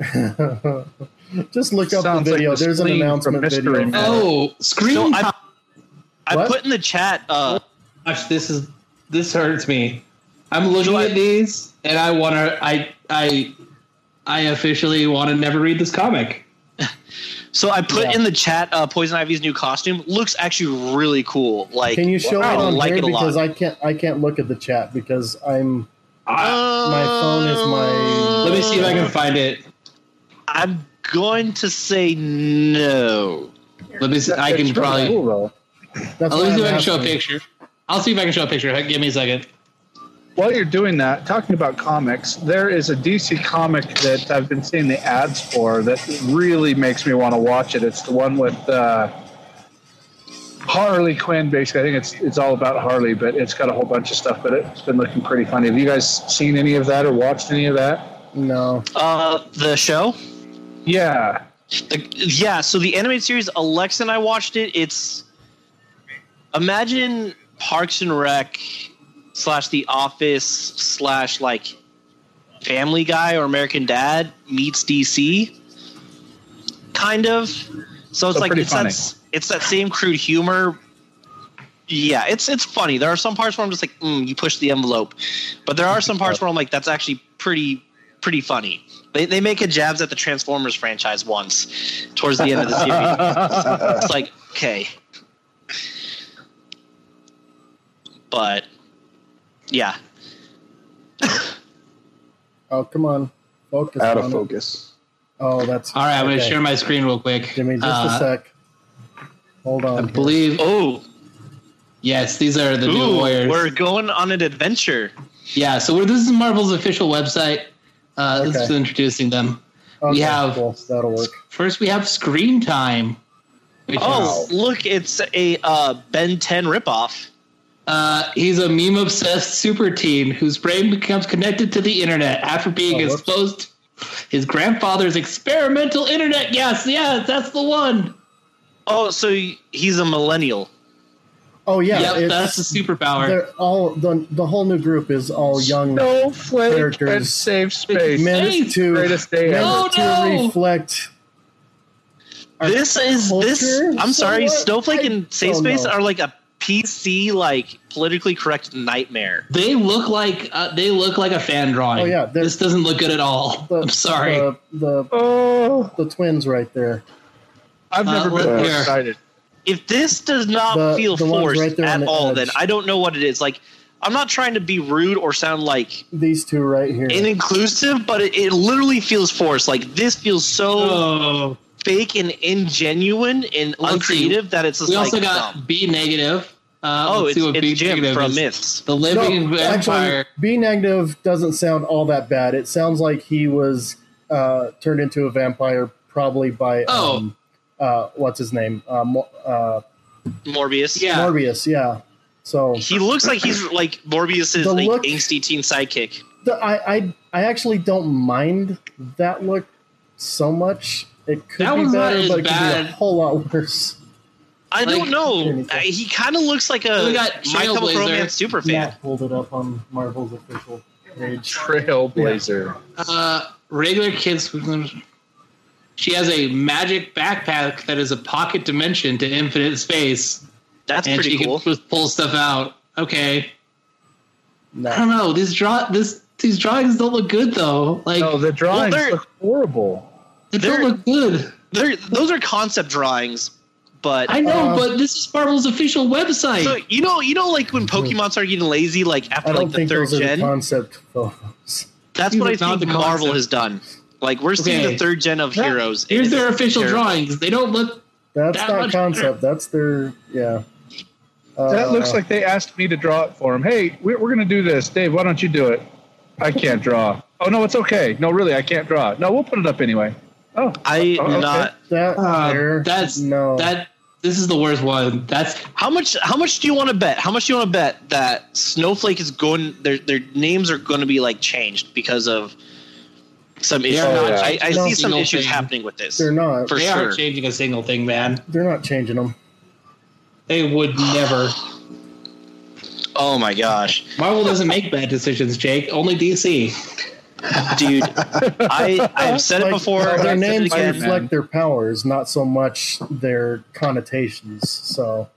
[LAUGHS] just look up Sounds the like video. the There's an announcement video. Oh, screen So I- What? put in the chat uh Gosh, this is this hurts me. I'm looking So I- at these, and I want to. I I I officially want to never read this comic. [LAUGHS] So I put Yeah. in the chat uh, Poison Ivy's new costume. Looks actually really cool. Like Can you show I it on like here it a lot. because I can't I can't look at the chat because I'm I, my phone is my- let me see if I can find it. I'm going to say no. Let me. See, I can probably. cool, though. That's I'll see if I'm I can show a picture. I'll see if I can show a picture. Give me a second. While you're doing that, talking about comics, there is a DC comic that I've been seeing the ads for that really makes me want to watch it. It's the one with uh, Harley Quinn. Basically, I think it's it's all about Harley, but it's got a whole bunch of stuff. But it's been looking pretty funny. Have you guys seen any of that or watched any of that? No. Uh, the show. Yeah, The, yeah, so the animated series, Alexa and I watched it. It's imagine Parks and Rec slash The Office slash like Family Guy or American Dad meets DC, kind of. So it's So like it's funny. that it's that same crude humor. Yeah, it's it's funny. There are some parts where I'm just like, mm, you push the envelope, but there are some parts where I'm like, that's actually pretty pretty funny. They they make a jabs at the Transformers franchise once towards the end of the series. [LAUGHS] it's like okay, but yeah, [LAUGHS] Oh, come on. Focus. Out on of it. focus. Oh, that's. All right, I'm going to share my screen real quick. Give me just Uh, a sec. Hold on. I here. believe. oh, Yes, these are the new ooh, Warriors. we're going on an adventure. Yeah, so we're, this is Marvel's official website. Uh, This is introducing them. Okay, we have- cool. That'll work. First, we have Screen Time. Oh, is, look, it's a uh, Ben 10 ripoff. Uh, he's a meme obsessed super teen whose brain becomes connected to the internet after being Oh, exposed to his grandfather's experimental internet. Yes, yes, that's the one. Oh, so he's a millennial. Oh yeah, yep, that's the superpower. they're all the the whole new group is all young Snowflake Characters. and Safe Space. meant Space. to Greatest day meant ever. to Oh, no. reflect. This is this. I'm sorry, somewhat? Snowflake I and Safe Space know. are like a PC, like politically correct nightmare. They look like uh, they look like a fan drawing. Oh, yeah, this doesn't look good at all. [LAUGHS] The, I'm sorry. The, the Oh, the twins right there. I've Uh, never been look more excited. If this does not The- feel the forced right at the all, edge. then I don't know what it is. Like, I'm not trying to be rude or sound like These two right here. inclusive, but it, it literally feels forced. Like this feels so oh, fake and ingenuine and Let's see. uncreative that it's just we like also got dumb. B negative. Uh, oh, it's, see what B it's Jim negative from is. Myths. The living no, vampire. actually, B negative doesn't sound all that bad. It sounds like he was uh, turned into a vampire probably by Oh. um, uh, what's his name? Uh, Mo- uh, Morbius. Yeah. Morbius. Yeah. So He looks like he's like Morbius's The like look- angsty teen sidekick. the, I, I I actually don't mind that look so much. It could That be better, but it could be a whole lot worse. I Like- don't know. Anything. Uh, he kind of looks like a We got My Chemical Trailblazer. Romance super fan. Matt pulled it up on Marvel's official page. Trailblazer. Uh, regular kids. She has a magic backpack that is a pocket dimension to infinite space, That's and pretty she cool. can pull stuff out. Okay, No. I don't know. These draw this these drawings don't look good though. Like No, the drawings they're- look horrible. they don't look good. They're, those are concept drawings, but I know, Uh, but this is Marvel's official website. so you know, you know, like when Pokemon started getting lazy, like after like the think third those are gen. the concept photos. That's what I not think the Marvel concept. has done. Like we're seeing the third gen of That- heroes. Here's their official terrible. drawings. They don't look. That's That not much concept. That's their yeah. Uh, That looks like they asked me to draw it for them. Hey, we're, we're going to do this. Dave, why don't you do it? I can't [LAUGHS] draw. Oh, no, it's okay. No, really, I can't draw. No, we'll put it up anyway. Oh, I Oh, okay. not. that Uh, there. that's no. that. This is the worst one. That's How much? How much do you want to bet? How much do you want to bet that Snowflake is going? Their their names are going to be like changed because of some issues. are not I, I changing see some issues thing. happening with this. they're not. For they sure. aren't changing a single thing, man. They're not changing them. They would never. [SIGHS] Oh my gosh, Marvel doesn't make bad decisions, Jake. Only DC. Dude! I I've said it Like, before. Their I've names again. reflect their powers, not so much their connotations. So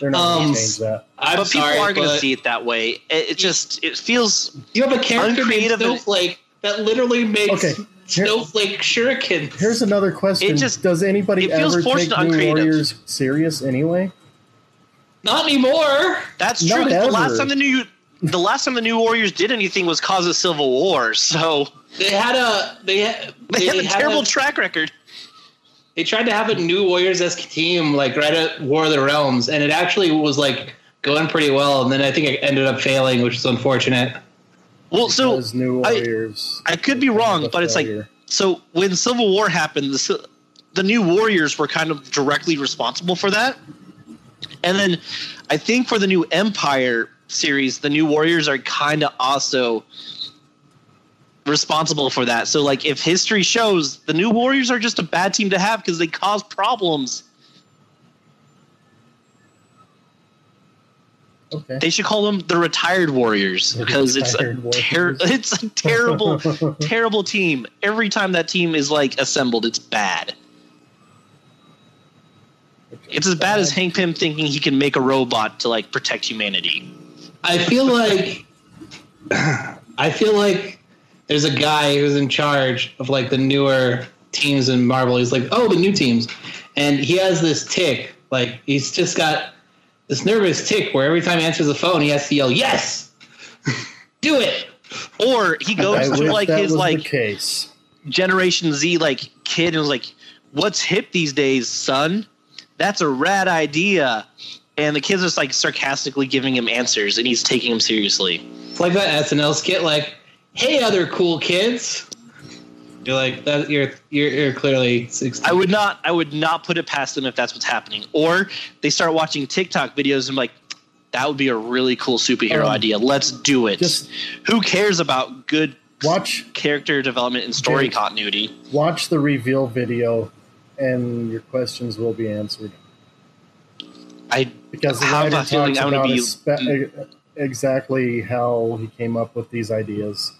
they're not Um, going to change that. I'm but people sorry, are going to see it that way. It, it just it feels You have a character named Snowflake that literally makes Okay, here- snowflake shurikens. Here's another question: It just- Does anybody it feels ever forced take and New uncreative. Warriors serious anyway? Not anymore. that's Not true. 'cause The last time the new the last time the New Warriors did anything was cause a civil war. So They had a they had they, they, had a had terrible a- track record. they tried to have a new Warriors esque team like right at War of the Realms, and it actually was like going pretty well. And then I think it ended up failing, which is unfortunate. Well, so Those new I- warriors. I could be wrong, but it's like so when Civil War happened, the the new Warriors were kind of directly responsible for that. And then I think for the new Empire series, the new Warriors are kind of also responsible for that. So like if history shows the new Warriors are just a bad team to have because they cause problems. okay. They should call them the retired Warriors because it's a ter- Warriors. [LAUGHS] it's a terrible [LAUGHS] terrible team. Every time that team is like assembled, it's bad. It's as bad as Hank Pym thinking he can make a robot to like protect humanity. I feel like I feel like there's a guy who's in charge of like the newer teams in Marvel. He's like, oh, the new teams, and he has this tick. Like he's just got this nervous tick where every time he answers the phone, he has to yell, "Yes, do it." Or he goes wish to like his like case. Generation Z like kid and was like, "What's hip these days, son? That's a rad idea." And the kid's are just like sarcastically giving him answers, and he's taking them seriously. It's like that SNL skit, like, "Hey, other cool kids." You're like that. You're you're, you're clearly 16. I would not I would not put it past them if that's what's happening. Or they start watching TikTok videos and like that would be a really cool superhero Um, idea. Let's do it. Just Who cares about good watch character development and story Jake. continuity? watch the reveal video, and your questions will be answered. I Because the I have writer a feeling talks about be- espe- exactly how he came up with these ideas.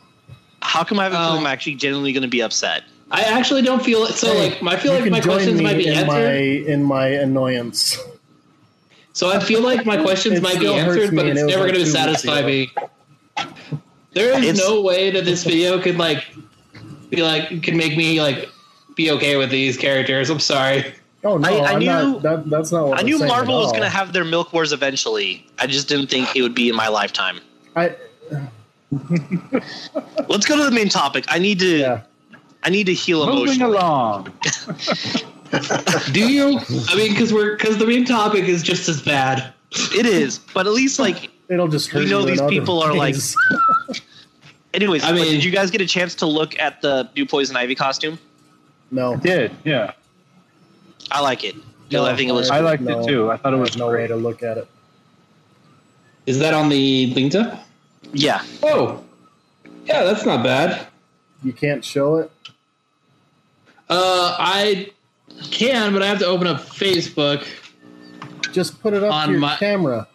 how come I have a feeling Um, I'm actually genuinely going to be upset? I actually don't feel it. So Hey, like, I feel you like my questions might be in my answered. in my annoyance. So I feel like my [LAUGHS] questions might be answered, but it's it never like going to two weeks satisfy me. There is It's- no way that this video could like be like can make me like be okay with these characters. I'm sorry. Oh no, I- I knew- not. That, that's not what I I'm knew Marvel was going to have their Milk Wars eventually. I just didn't think it would be in my lifetime. I [LAUGHS] Let's go to the main topic. I need to yeah. I need to heal Moving emotionally. along. [LAUGHS] Do you? I mean, because we're because the main topic is just as bad. It is, but at least like It'll just We know these other people are, like- [LAUGHS] anyways, I mean- did you guys get a chance to look at the new Poison Ivy costume? no. Did yeah. I like it. No, I think it looks I liked No. it too. I thought it was no way great. to look at it. Is that on the LinkedIn? yeah. Oh, yeah, that's not bad. You can't show it. Uh, I can, but I have to open up Facebook. Just put it up On your my- camera.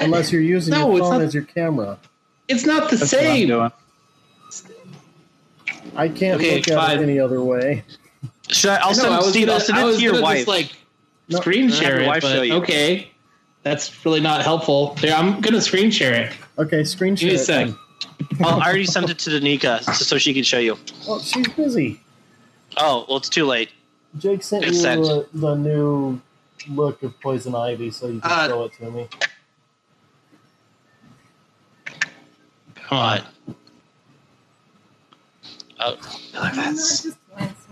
Unless you're using No, your it's phone not- as your camera. It's not the That's same. I can't Okay, look at fine. it any other way. Should I? I'll I know, send I was Steve. gonna, I'll send it was to your wife. Just, like No, screen have share it, wife but okay, that's really not helpful. There, I'm gonna screen share it. Okay, screen share. Give me share a sec. oh, I already sent it to Danica so, so she can show you. Oh, she's busy. Oh, well, it's too late. Jake sent It's you sent. the, the new look of Poison Ivy, so you can Uh, show it to me. Come on. Oh, That's- just plans to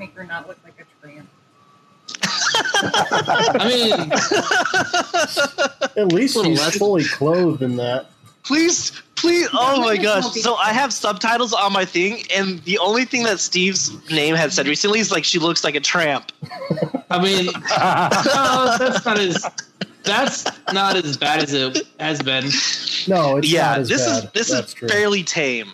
make her not look like a tramp. I mean, At least she's less- fully clothed in that. please, please! Oh my gosh! So I have subtitles on my thing, and the only thing that Steve's name had said recently is like she looks like a tramp. I mean, no, that's not as that's not as bad as it has been. No, it's yeah, not as this bad. is this That's is true. fairly tame.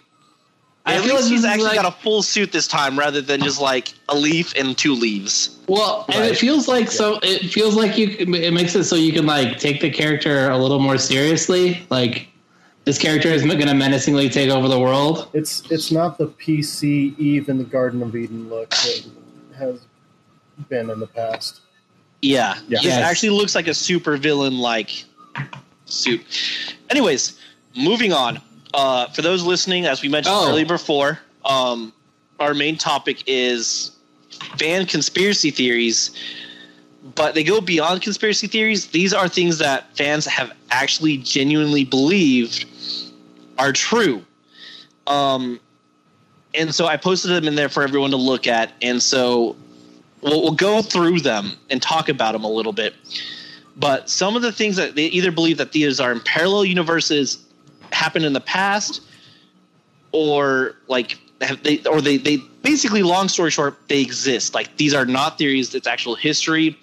I At feel least like he's actually like- got a full suit this time, rather than just like a leaf and two leaves. Well, and it feels like so. It feels like you. It makes it so you can like take the character a little more seriously. Like this character is going to menacingly take over the world. It's it's not the PC Eve in the Garden of Eden look that has been in the past. Yeah, Yeah. This Yes. actually looks like a super villain like suit. Anyways, moving on. Uh, for those listening, as we mentioned Oh. earlier before, um, our main topic is fan conspiracy theories. But they go beyond conspiracy theories. These are things that fans have actually genuinely believed are true. Um, and so I posted them in there for everyone to look at. And so we'll, we'll go through them and talk about them a little bit. But some of the things that they either believe that these are in parallel universes happened in the past, or like have they or they they basically long story short they exist. Like these are not theories; it's actual history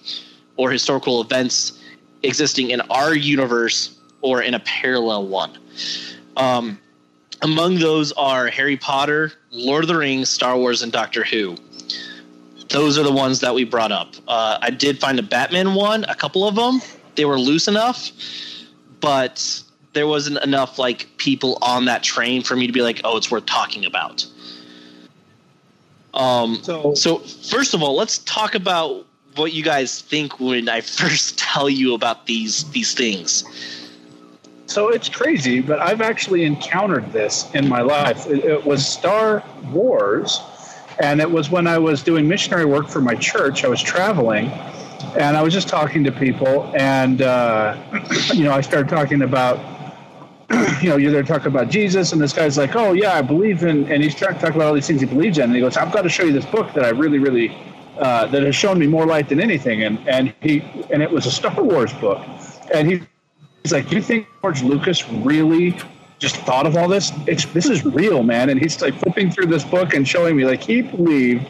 or historical events existing in our universe or in a parallel one. Um, among those are Harry Potter, Lord of the Rings, Star Wars, and Doctor Who. Those are the ones that we brought up. Uh, I did find a Batman one, a couple of them. They were loose enough, but there wasn't enough like people on that train for me to be like, oh, it's worth talking about. Um, So- so first of all, let's talk about what you guys think when I [LAUGHS] first tell you about these these things. So it's crazy, but I've actually encountered this in my life. It, it was Star Wars, and it was when I was doing missionary work for my church. I was traveling, and I was just talking to people, and uh, [CLEARS THROAT] you know, I started talking about. [CLEARS THROAT] You know, you're there talking about Jesus, and this guy's like, "Oh yeah, I believe in," and he's trying to talk about all these things he believes in. And he goes, "I've got to show you this book that I really, really, uh, that has shown me more light than anything." And and he and it was a Star Wars book, and he He's like, "Do you think George Lucas really just thought of all this? It's, this is real, man." And he's like flipping through this book and showing me like he believed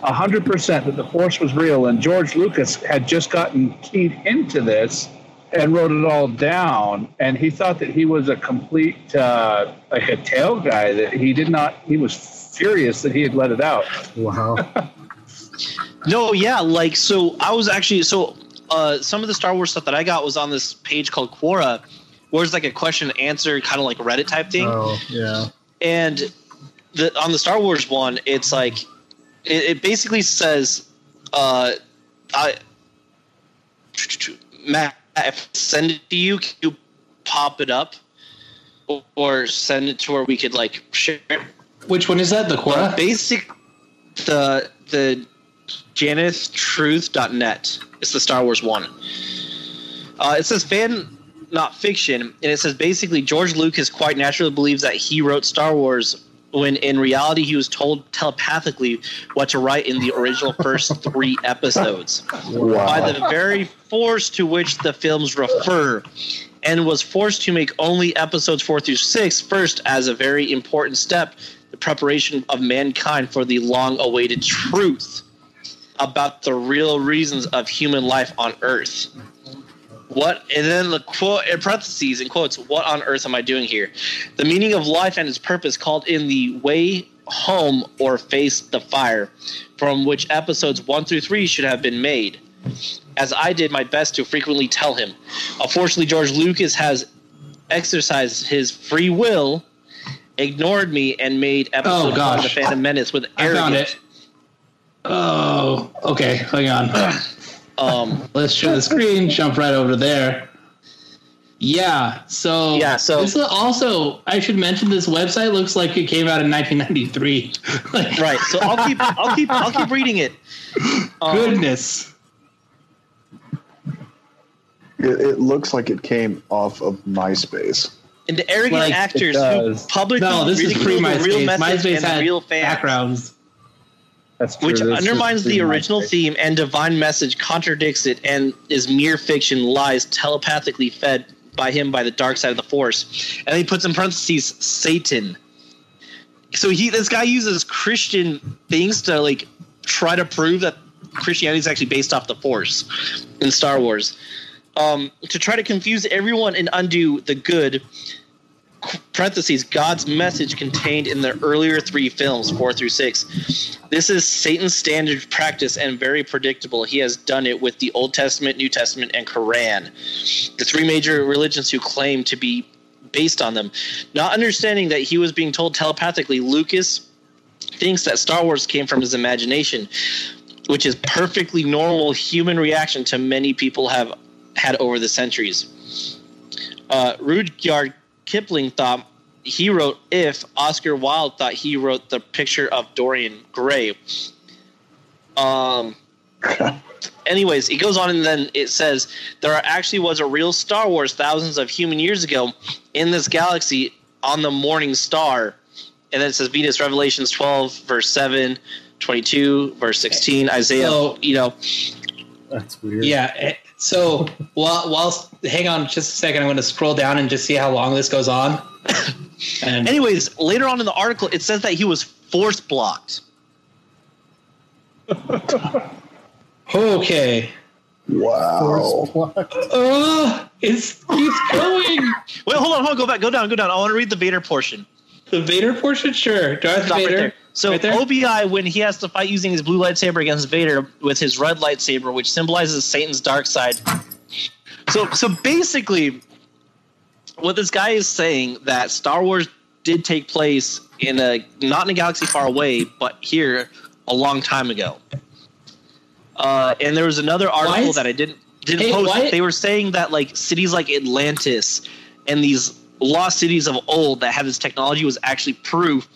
hundred percent that the Force was real, and George Lucas had just gotten keyed into this and wrote it all down. And he thought that he was a complete uh, like a tail guy. That he did not. He was furious that he had let it out. Wow. [LAUGHS] No, yeah, like so I was actually so uh some of the Star Wars stuff that I got was on this page called Quora, where it's like a question and answer kind of like Reddit type thing. Oh, yeah. And the on the Star Wars one, it's like it, it basically says uh I Matt if I send it to you, can you pop it up? Or- send it to where we could like share it Which one is that? The Quora? basic the the janethtruth.net it's the star wars one uh, it says fan not fiction and it says basically george lucas quite naturally believes that he wrote star wars when in reality he was told telepathically what to write in the original first [LAUGHS] three episodes. By the very force to which the films refer and was forced to make only episodes four through six first as a very important step the preparation of mankind for the long awaited truth about the real reasons of human life on earth what and then the quote in parentheses in quotes what on earth am i doing here the meaning of life and its purpose called in the way home or face the fire from which episodes one through three should have been made as I did my best to frequently tell him. Unfortunately, George Lucas has exercised his free will, ignored me, and made oh, episode of The. Phantom Menace with I found arrogance. it. Oh, okay. Hang on. [CLEARS THROAT] Um, [LAUGHS] Let's share the screen. Jump right over there. Yeah. So Yeah, so- this is also I should mention this website looks like it came out in 1993. [LAUGHS] like, right. So I'll keep, I'll keep, I'll keep reading it. Um, Goodness. It, it looks like it came off of MySpace. And the arrogant Like, actors who does. publicly No, this is ridicule pre the real MySpace. message MySpace and the had real fans. backgrounds. That's true. which This is undermines the original theme and divine message, contradicts it, and is mere fiction, lies telepathically fed by him by the dark side of the force. And he puts in parentheses Satan. So he this guy uses Christian things to like try to prove that Christianity is actually based off the force in Star Wars. Um, to try to confuse everyone and undo the good parentheses God's message contained in the earlier three films, four through six. This is Satan's standard practice and very predictable. He has done it with the Old Testament, New Testament, and Quran, the three major religions who claim to be based on them. Not understanding that he was being told telepathically, Lucas thinks that Star Wars came from his imagination, which is perfectly normal human reaction to many people have had over the centuries. Uh, Rudyard Kipling thought he wrote if Oscar Wilde thought he wrote the picture of Dorian Gray. Um. [LAUGHS] anyways, it goes on and then it says there actually was a real Star Wars thousands of human years ago in this galaxy on the morning star. And then it says Venus Revelations 12, verse 7, 22, verse 16. Isaiah, So- you know, That's weird. Yeah. eh, So [LAUGHS] while whilst hang on just a second, I'm going to scroll down and just see how long this goes on. [LAUGHS] And anyways, later on in the article, it says that he was force blocked. okay. Wow. Force [LAUGHS] block. Oh, it's keeps going. Wait, hold on, hold on, go back, go down, go down. I want to read the Vader portion. The Vader portion, sure. Darth Stop Vader. there. So Right? OBI, when he has to fight using his blue lightsaber against Vader with his red lightsaber, which symbolizes Satan's dark side. So, so basically, what this guy is saying that Star Wars did take place in a not in a galaxy far away, but here a long time ago. Uh, and there was another article is- that I didn't didn't Hey, post. why- They were saying that like cities like Atlantis and these lost cities of old that had this technology was actually proof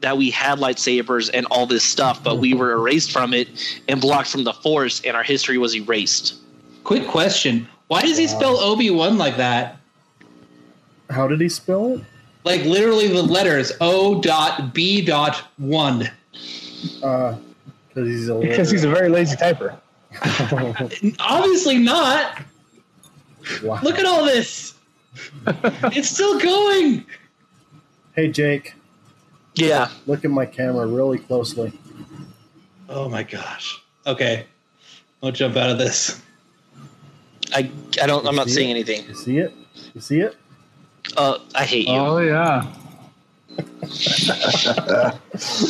that we had lightsabers and all this stuff, but we were erased from it and blocked from the Force, and our history was erased. Quick question: Why does he spell Obi Wan like that? How did he spell it? Like literally the letters O dot B dot one. Uh, because he's a Because he's a very lazy typer. [LAUGHS] Obviously not. wow. Look at all this. [LAUGHS] it's still going. Hey Jake, Yeah, look at my camera really closely. Oh my gosh. Okay. I'll jump out of this. I I don't. I'm not see saying it? anything. You see it? You see it? Uh, I hate you. Oh yeah. [LAUGHS]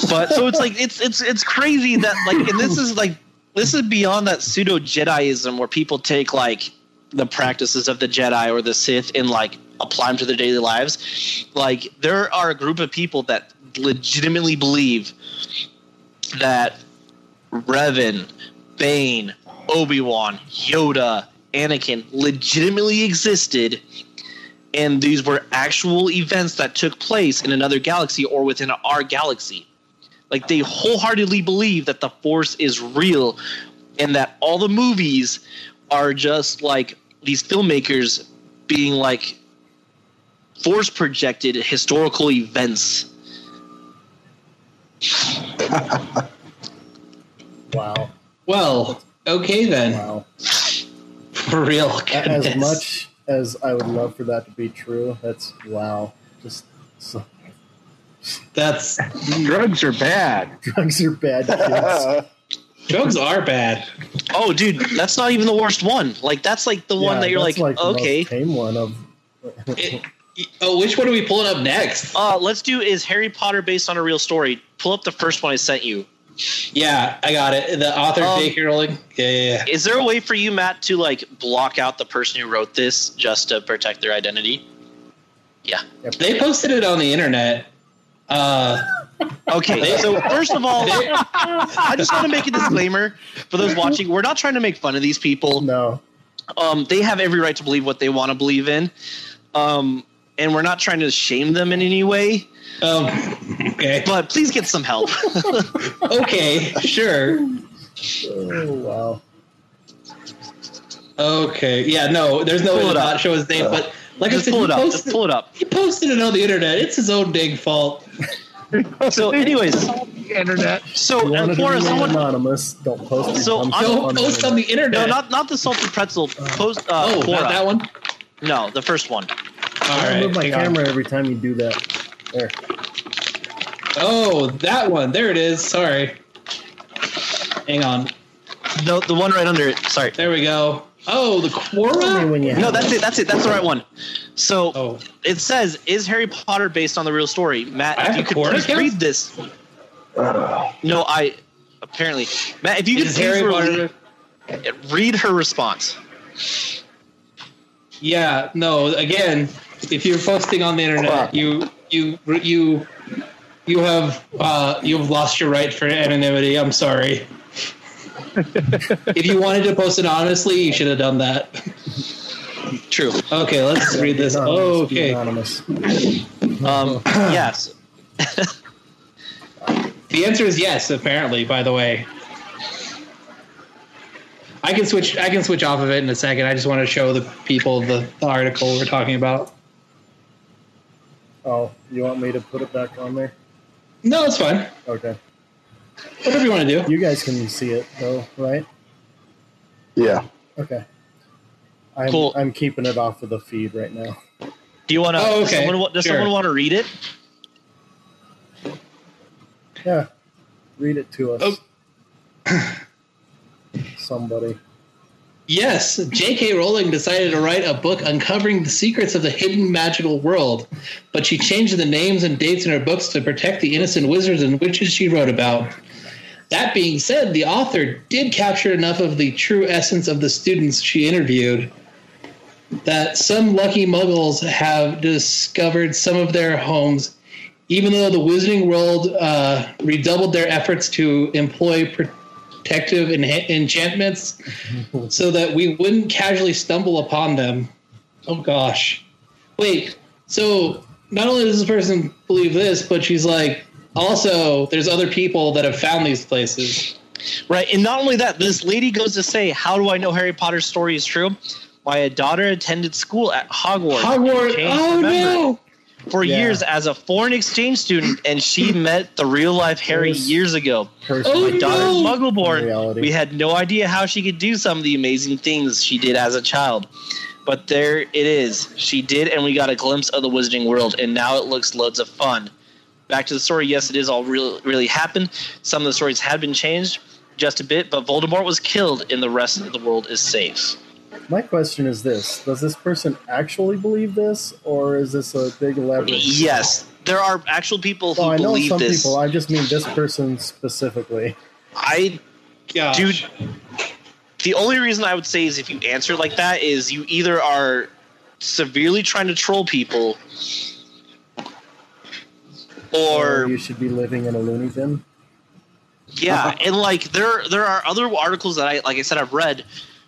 but so it's like it's it's it's crazy that like and this is like this is beyond that pseudo Jediism where people take like the practices of the Jedi or the Sith and like apply them to their daily lives. Like there are a group of people that legitimately believe that Revan, Bane, Obi Wan, Yoda, Anakin legitimately existed and these were actual events that took place in another galaxy or within our galaxy. Like they wholeheartedly believe that the Force is real and that all the movies are just like these filmmakers being like force projected historical events. [LAUGHS] Wow. Well, okay then. Wow. For real. As much as I would love for that to be true, that's wow. Just so, That's Drugs are bad. [LAUGHS] drugs are bad kids. [LAUGHS] drugs are bad. Oh, dude, that's not even the worst one. Like that's like the one that you're that's like, the most okay. tame one of. It- oh, which one are we pulling up next? Uh, let's do is Harry Potter based on a real story? Pull up the first one I sent you. Yeah, I got it. The author Um, J.K. Rowling. Yeah, yeah, yeah. Is there a way for you, Matt, to like block out the person who wrote this just to protect their identity? Yeah. They posted it on the internet. Uh, Okay. So first of all, I just want to make a disclaimer for those watching. We're not trying to make fun of these people. No. Um, they have every right to believe what they want to believe in. Um, and we're not trying to shame them in any way. um, okay. But please get some help. [LAUGHS] Okay, sure. Oh wow. Okay. Yeah, no, there's no way Pull to not show his name, but like just I said, pull it up. Just pull it up. he posted it on the internet. It's his own dang fault. [LAUGHS] So, anyways, Internet. so You and wanted Quora, someone anonymous. Don't post. So, I'm- Don't post on the internet. no, not not the salted pretzel. Post uh, oh, Quora. not that one. No, the first one. All I right. move my hang on. camera every time you do that. There. Oh, that one. There it is. Sorry. Hang on. No, the one right under it. Sorry. There we go. Oh, the Tell Quora. when you No, that's it. That's it. That's the right one. So Oh, it says, "Is Harry Potter based on the real story?" Matt, I if you could Quora please account? read this. No, I apparently Matt. If you could please Harry Potter? read her response. Yeah. No. Again, if you're posting on the internet, you you you you have uh, you've lost your right for anonymity. I'm sorry. [LAUGHS] if you wanted to post anonymously, you should have done that. [LAUGHS] True. Okay, let's read this. anonymous, be Okay. Anonymous. Um, [LAUGHS] yes. The answer is yes, apparently, by the way. I can switch I can switch off of it in a second. I just want to show the people the, the article we're talking about. Oh, you want me to put it back on there? No, it's fine. Okay. Whatever you want to do. You guys can see it though, right? Yeah. Okay. I'm, Cool. I'm keeping it off of the feed right now. Do you want to? Oh, okay. Someone, does Sure. someone want to read it? Yeah. Read it to us. Oh. [CLEARS THROAT] Somebody. Yes, J.K. Rowling decided to write a book uncovering the secrets of the hidden magical world, but she changed the names and dates in her books to protect the innocent wizards and witches she wrote about. That being said, the author did capture enough of the true essence of the students she interviewed that some lucky muggles have discovered some of their homes, even though the wizarding world uh, redoubled their efforts to employ protective enha- enchantments [LAUGHS] so that we wouldn't casually stumble upon them. Oh gosh. Wait, so not only does this person believe this, but she's like, also, there's other people that have found these places. Right, and not only that, this lady goes to say, "How do I know Harry Potter's story is true? My daughter attended school at Hogwarts. Hogwarts. Oh no! For Yeah. years as a foreign exchange student, and she [LAUGHS] met the real life Harry years ago. Person. Oh, My daughter's no. Muggle-born. We had no idea how she could do some of the amazing things she did as a child. But there it is. She did, and we got a glimpse of the Wizarding World, and now it looks loads of fun. Back to the story. Yes, it is all really, really happened. Some of the stories had been changed just a bit, but Voldemort was killed, and the rest of the world is safe. My question is this: Does this person actually believe this, or is this a big leverage? Yes, there are actual people who Well, I know believe some this. people. I just mean this person specifically. I Gosh. Dude, the only reason I would say is if you answer like that is you either are severely trying to troll people or you should be living in a loony bin. yeah, and like there there are other articles that I like I said I've read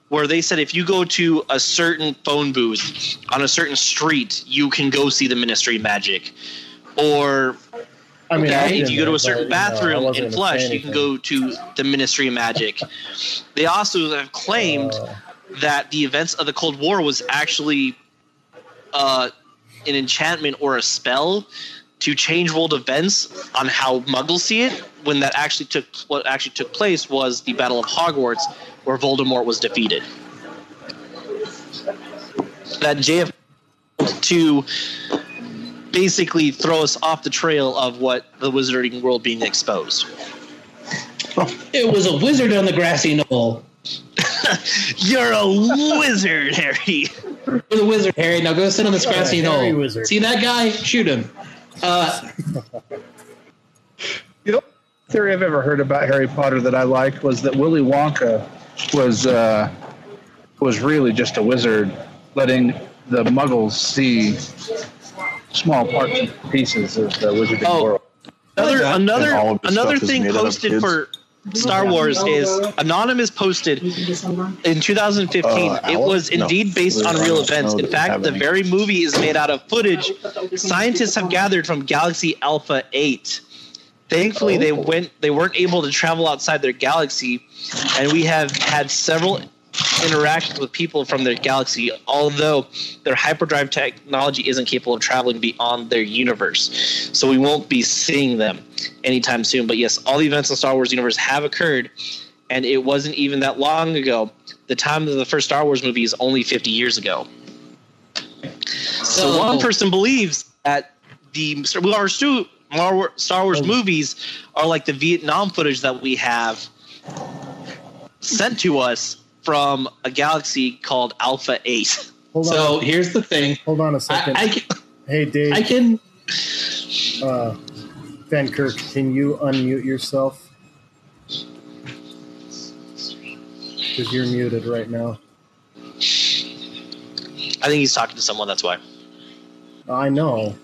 where they said if you go to a certain phone booth on a certain street, you can go see the Ministry of Magic. Or I mean, I've if you go to a certain but, you know, I bathroom in Flush, you can go to the Ministry of Magic. They also have claimed Uh, that the events of the Cold War was actually uh, an enchantment or a spell to change world events on how Muggles see it. When that actually took what actually took place was the Battle of Hogwarts, where Voldemort was defeated. That JF to basically throw us off the trail of what the wizarding world being exposed. [LAUGHS] It was a wizard on the grassy knoll. [LAUGHS] You're a wizard, Harry. You're the wizard, Harry. Now go sit on this grassy knoll. wizard. See that guy? Shoot him. Uh, [LAUGHS] The only theory I've ever heard about Harry Potter that I liked was that Willy Wonka was uh, was really just a wizard, letting the Muggles see small parts and pieces of the wizarding Oh. world. Another that. another And all of the another thing made out of posted for Star Wars is Anonymous posted in 2015. Uh, it Alex? was No. indeed based on real events. In fact, the any. very movie is made out of footage scientists have gathered from Galaxy Alpha 8. Thankfully, they Oh. went they weren't able to travel outside their galaxy, and we have had several interactions with people from their galaxy, although their hyperdrive technology isn't capable of traveling beyond their universe. So we won't be seeing them anytime soon. But yes, all the events in the Star Wars universe have occurred, and it wasn't even that long ago. The time of the first Star Wars movie is only 50 years ago. So So- one person believes that the Star Wars Star Wars movies are like the Vietnam footage that we have sent to us from a galaxy called Alpha Eight. Hold so on. here's the thing. Hold on a second. I, can, hey, Dave. I can. uh, Van Kirk, can you unmute yourself? Because you're muted right now. I think he's talking to someone. That's why. I know.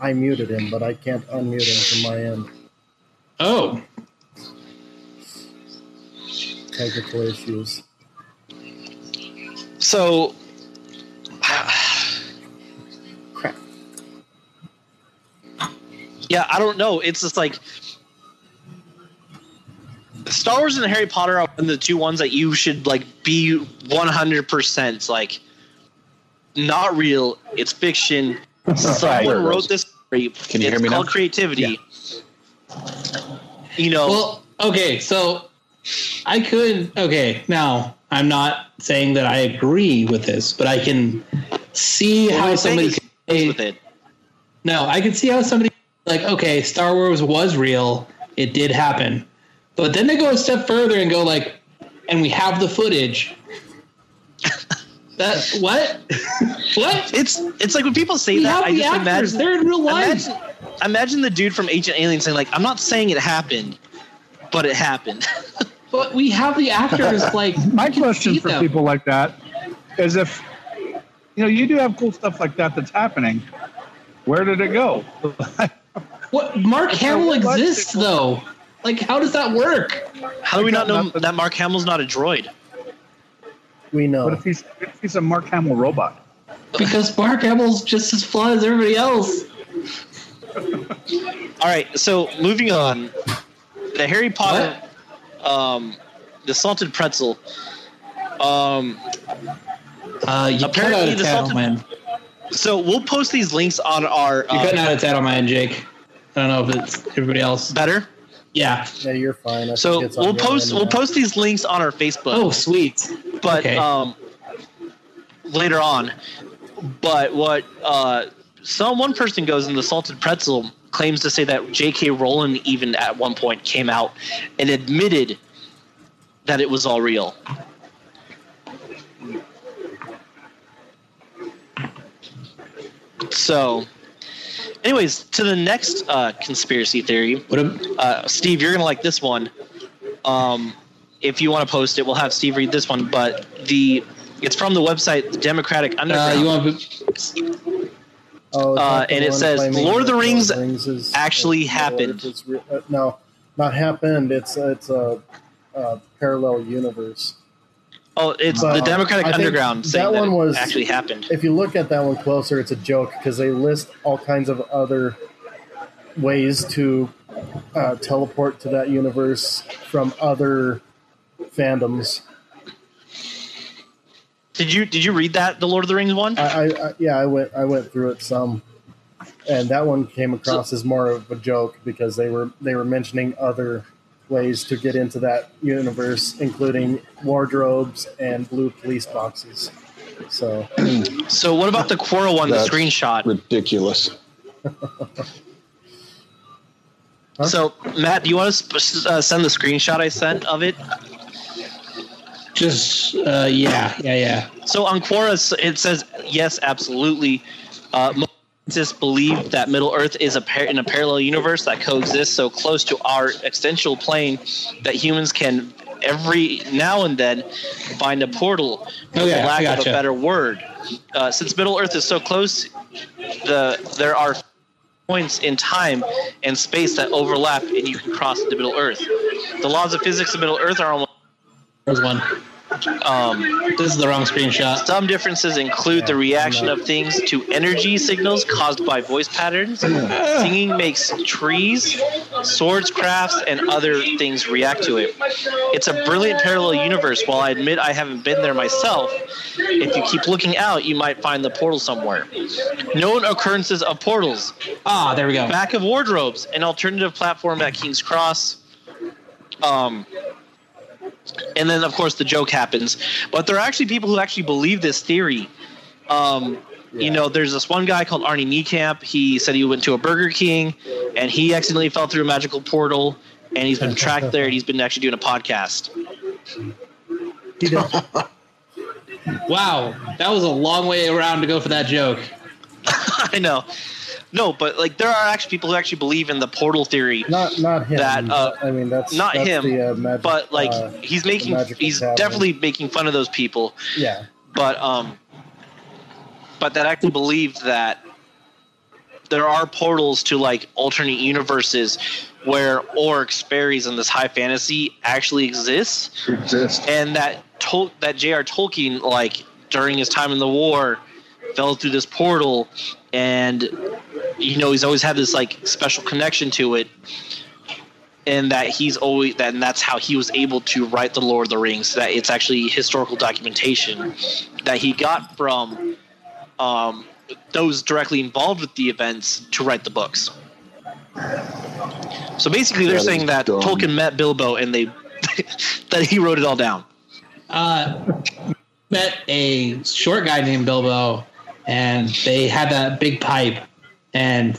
I muted him, but I can't unmute him from my end. Oh, Technical issues. So, Crap. yeah, I don't know. It's just like Star Wars and Harry Potter are the two ones that you should like be one hundred percent like not real. It's fiction. [LAUGHS] Someone wrote this story. Can you it's hear me called now? creativity. You know, well, Okay, so I could. Okay, now I'm not saying that I agree with this, but I can see What how I'm somebody. is could say- with it. No, I can see how somebody like okay, Star Wars was real. It did happen, but then they go a step further and go like, and we have the footage. That what? what? [LAUGHS] It's it's like when people say We that, have I the just actors. imagine They're in real life. Imagine, imagine the dude from Ancient Alien saying like, "I'm not saying it happened, but it happened." [LAUGHS] But we have the actors. [LAUGHS] Like My question for them. people like that is if you know you do have cool stuff like that that's happening, where did it go? What Mark Hamill exists though? Like, how does that work? How do we not know that Mark Hamill's not a droid? We know. What if he's if he's a Mark Hamill robot? Because Mark Hamill's just as flawed as everybody else. All right, so moving on, the Harry Potter, um, the salted pretzel. Um, Uh, you cut Apparently out a the salted- on my end. so we'll post these links on our You're cutting uh, out a tad on my end, Jake. I don't know if it's everybody else. better. Yeah. yeah, you're fine. I So think it's on we'll post we'll post these links on our Facebook. Oh, sweet. but Okay. um, later on. But what uh, some one person goes in the salted pretzel claims to say that J.K. Rowling even at one point came out and admitted that it was all real. So, anyways, to the next uh, conspiracy theory. What a, Uh, Steve, you're gonna like this one. Um, if you want to post it, we'll have Steve read this one. But the it's from the website the Democratic uh, Underground. you want Oh, Uh, not the and it one says claiming Lord of the that Rings is- actually is- happened. it's re- uh, no, not happened. It's it's a, a parallel universe. Oh, it's But, the Democratic I Underground saying that that, one was- actually happened. If you look at that one closer, it's a joke because they list all kinds of other ways to uh, teleport to that universe from other fandoms. Did you did you read that the Lord of the Rings one? I, I, I yeah, I went I went through it some, and that one came across as more of a joke because they were they were mentioning other ways to get into that universe, including wardrobes and blue police boxes. So so what about the Quora one, the screenshot? Ridiculous. [LAUGHS] Huh? So Matt, do you want to sp- uh, send the screenshot I sent of it? just uh, yeah, yeah, yeah. So on Quora, it says yes, absolutely. Uh, most scientists believe that Middle Earth is a par- in a parallel universe that coexists so close to our existential plane that humans can every now and then find a portal. For the lack I of a better word, uh, since Middle Earth is so close, the there are points in time and space that overlap, and you can cross into Middle Earth. The laws of physics of Middle Earth are almost There's one. Um, This is the wrong screenshot. some differences include the reaction of things to energy signals caused by voice patterns. Singing makes trees, swords, crafts, and other things react to it. It's a brilliant parallel universe. While I admit I haven't been there myself, if you keep looking out, you might find the portal somewhere. Known occurrences of portals Ah, there we go. back of wardrobes, an alternative platform at King's Cross. Um, and then, of course, the joke happens. But there are actually people who actually believe this theory. Um, You know, there's this one guy called Arnie Niekamp. He said he went to a Burger King and he accidentally fell through a magical portal and he's been tracked there and he's been actually doing a podcast. Wow, that was a long way around to go for that joke. [LAUGHS] I know. No, but like there are actually people who actually believe in the portal theory. Not not him. That, uh, I mean that's not that's him, The, uh, magic, But like uh, he's making he's definitely making fun of those people. yeah. but um but that actually believe that there are portals to like alternate universes where orcs fairies and this high fantasy actually exists Exist. and that Tol- that J.R. Tolkien like during his time in the war fell through this portal and you know he's always had this like special connection to it and that he's always that and that's how he was able to write the Lord of the Rings that it's actually historical documentation that he got from um, those directly involved with the events to write the books So basically, they're That is saying that dumb. Tolkien met Bilbo and they [LAUGHS] that he wrote it all down. Uh, met a short guy named Bilbo, and they had that big pipe, and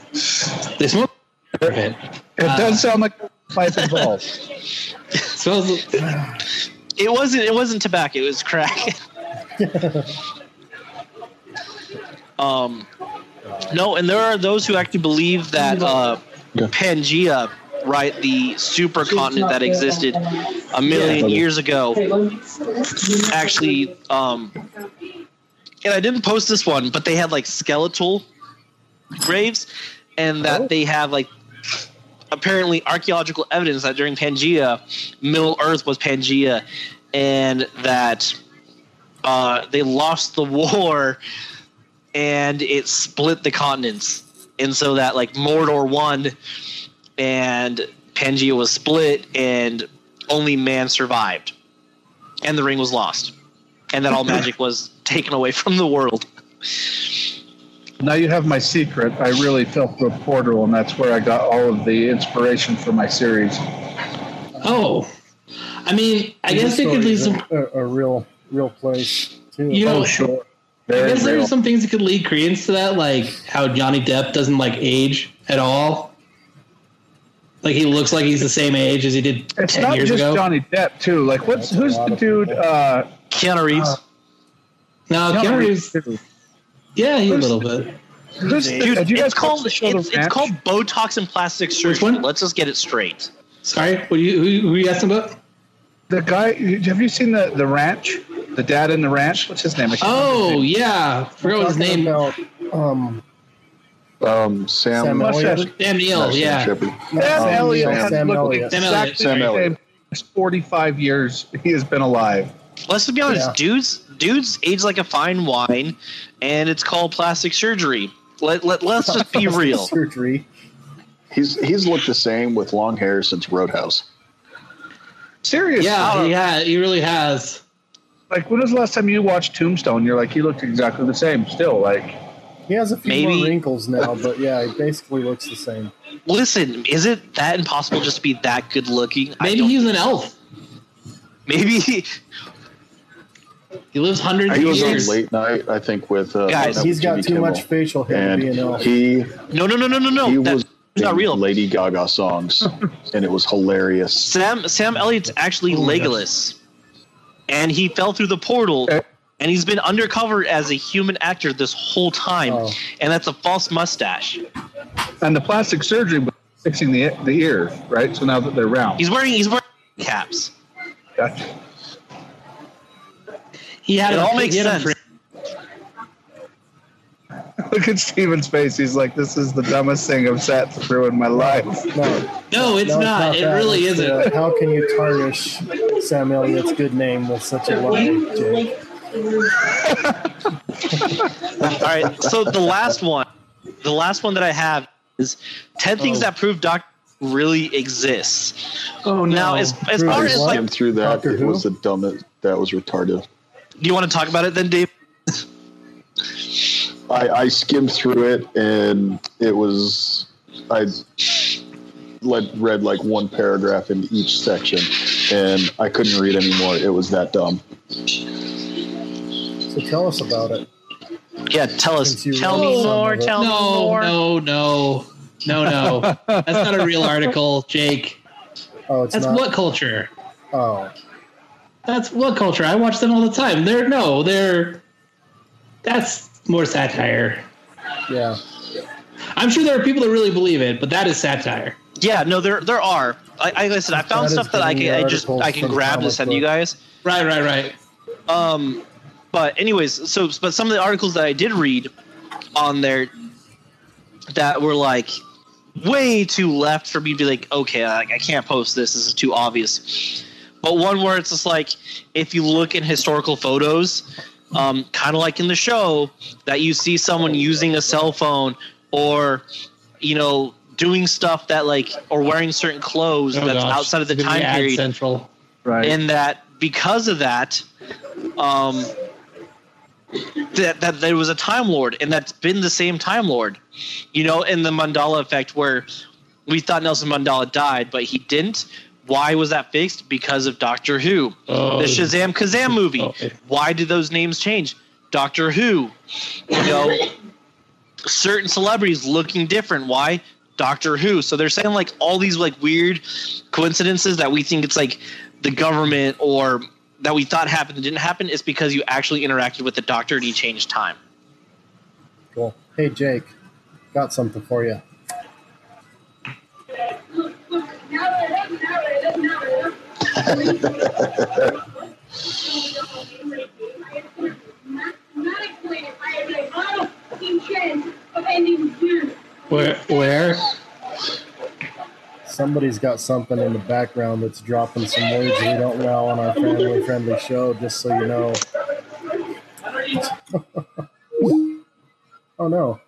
they smoked it. It Uh, does sound like pipe involved. Smells. [LAUGHS] It wasn't. It wasn't tobacco. It was crack. [LAUGHS] um, no, and there are those who actually believe that uh, Yeah. Pangea, right, the supercontinent that existed a million Yeah. years ago, actually. Um, and I didn't post this one, but they had like skeletal graves, and that Oh. they have like apparently archaeological evidence that during Pangea, Middle Earth was Pangea, and that uh, they lost the war and it split the continents. And so that like Mordor won and Pangea was split and only man survived. And the ring was lost. And that all [LAUGHS] magic was taken away from the world. Now you have my secret. I really fell through a portal, and that's where I got all of the inspiration for my series. Oh, I mean, I guess they could lead some. a, a real real place too. You know, Oh, sure. I guess real. there's some things that could lead credence to that, like how Johnny Depp doesn't like age at all. Like he looks like he's the same age as he did It's ten not just. Johnny Depp too. Like, what's who's the dude? people. Uh, Keanu Reeves. Uh, no, Keanu Reeves. too. Yeah, he a little bit. Who's the, Dude, have you guys it's called the show it's, The it's called Botox and plastic surgery. one? Let's just get it straight. Sorry, what do you who, who you asking about? the guy. Have you seen the the ranch? The dad in the ranch. What's his name? Oh his name. yeah, I forgot what his name. about um, Um, Sam. Sam Elliott. Sam Neill. no, Sam Yeah, Shepard. Sam Sam Elliott Elliott. has Sam looked Elliott. Sam exactly Elliott. Sam Elliott. 45 years he has been alive. Let's just be honest, Yeah. dudes. Dudes age like a fine wine, and it's called plastic surgery. Let let let's just be [LAUGHS] real. Surgery. He's he's looked the same with long hair since Roadhouse. Seriously. yeah, he ha he really has. Like, when was the last time you watched Tombstone? You're like, he looked exactly the same still. Like, He has a few Maybe- more wrinkles now, but yeah, he basically looks the same. Listen, is it that impossible just to be that good looking? Maybe he's an elf. maybe He lives hundreds of He was on late night, I think, with uh, Guys, He's got Jimmy too Kimmel. much facial hair to be and he no no no no no no. he That- was not real. Lady Gaga songs, and it was hilarious. Sam Sam Elliott's actually Oh, yes. Legolas, and he fell through the portal, Eh. and he's been undercover as a human actor this whole time, Oh. and that's a false mustache. and the plastic surgery was fixing the the ear, right? So now that they're round. He's wearing he's wearing caps. Gotcha. He had It a, all makes he had a sense. [LAUGHS] Look at Steven's face. He's like, this is the dumbest thing I've sat through in my life. No, No, it's no, not. It that. really It's, isn't. uh, how can you tarnish Sam Elliott's good name with such a lie, Jake? [LAUGHS] All right, so the last one, the last one that I have is ten things Oh. that prove Doctor really exists. Oh no! Now, as as far as like, Skimmed through that. Doctor it Who? was the dumbest. That was retarded. Do you want to talk about it then, Dave? I, I skimmed through it, and it was I let, read like one paragraph in each section, and I couldn't read anymore. It was that dumb. So tell us about it. Yeah, tell us. Since Tell me more. of it. Tell me no, more. no, no, no, no. That's not a real article, Jake. Oh, it's That's not. WhatCulture? Oh, That's WhatCulture? I watch them all the time. They're no, they're. That's more satire. yeah. I'm sure there are people that really believe it, but that is satire. Yeah, no, there there are. I, I listen. I found That is stuff that I can I just I can grab to comic send you guys. Right, right, right. Um, but anyways, so but some of the articles that I did read on there that were like way too left for me to be like, okay, like, I can't post this. This is too obvious. But one where it's just like, if you look in historical photos, um, kind of like in the show, that you see someone using a cell phone or, you know, doing stuff that like, or wearing certain clothes Oh, that's gosh. outside of the It's gonna be time Ad period Central. Right. and that because of that, um, that that there was a Time Lord, and that's been the same Time Lord, you know, in the Mandela effect, where we thought Nelson Mandela died, but he didn't. Why was that fixed? Because of Doctor Who. Oh. the Shazam Kazam movie. Oh, okay. Why did those names change? Doctor Who. You know, certain celebrities looking different. Why? Doctor Who. So they're saying like all these like weird coincidences that we think it's like the government or that we thought happened that didn't happen is because you actually interacted with the doctor and he changed time. Cool. Hey, Jake, got something for you. Where? Where? Somebody's got something in the background that's dropping some words we don't allow on our family friendly show, just so you know. [LAUGHS] oh no.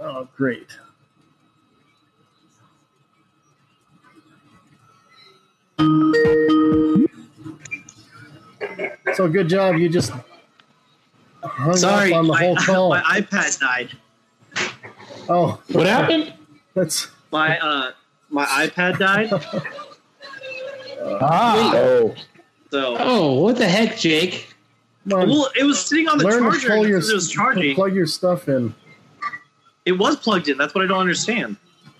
Oh, great. So good job. You just hung Sorry, up on the my, whole [LAUGHS] call. my iPad died. oh, What happened? that's My uh, my iPad died. Ah, Oh, So Oh, what the heck, Jake? on. well, it was sitting on the Learn to charger pull your because it was charging. plug your stuff in. It was plugged in. That's what I don't understand.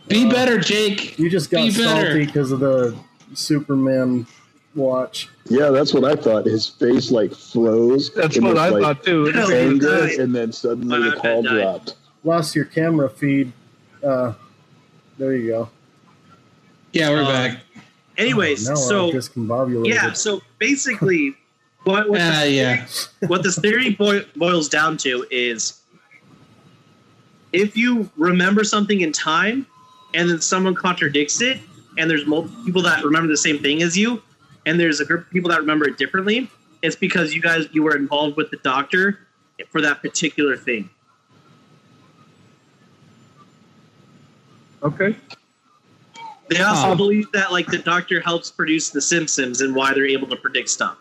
Be better, Jake. You just got Be salty because of the Superman watch. yeah, that's what I thought. His face like froze. that's what was, I like, thought too. Anger, and then suddenly My the call died. dropped. Lost your camera feed. Uh, there you go. Yeah, we're Uh, back. Anyways, now so I'm discombobulated. yeah, so basically, what what, Ah, [LAUGHS] the, yeah. what this theory boils down to is if you remember something in time and then someone contradicts it, and there's multiple people that remember the same thing as you, and there's a group of people that remember it differently, it's because you guys you were involved with the doctor for that particular thing. Okay. They also Huh. believe that like the doctor helps produce the Simpsons and why they're able to predict stuff.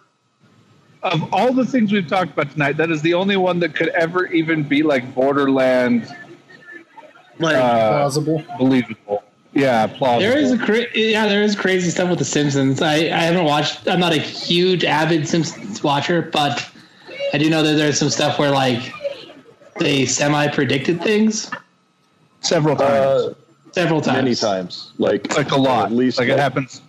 Of all the things we've talked about tonight, that is the only one that could ever even be like borderland Like uh, Plausible. believable. Yeah, plausible. There is a cra- yeah, there is crazy stuff with the Simpsons. I, I haven't watched. I'm not a huge avid Simpsons watcher, but I do know that there's some stuff where like they semi predicted things several times, Uh, several times. many times, like like a lot. At least like it happens.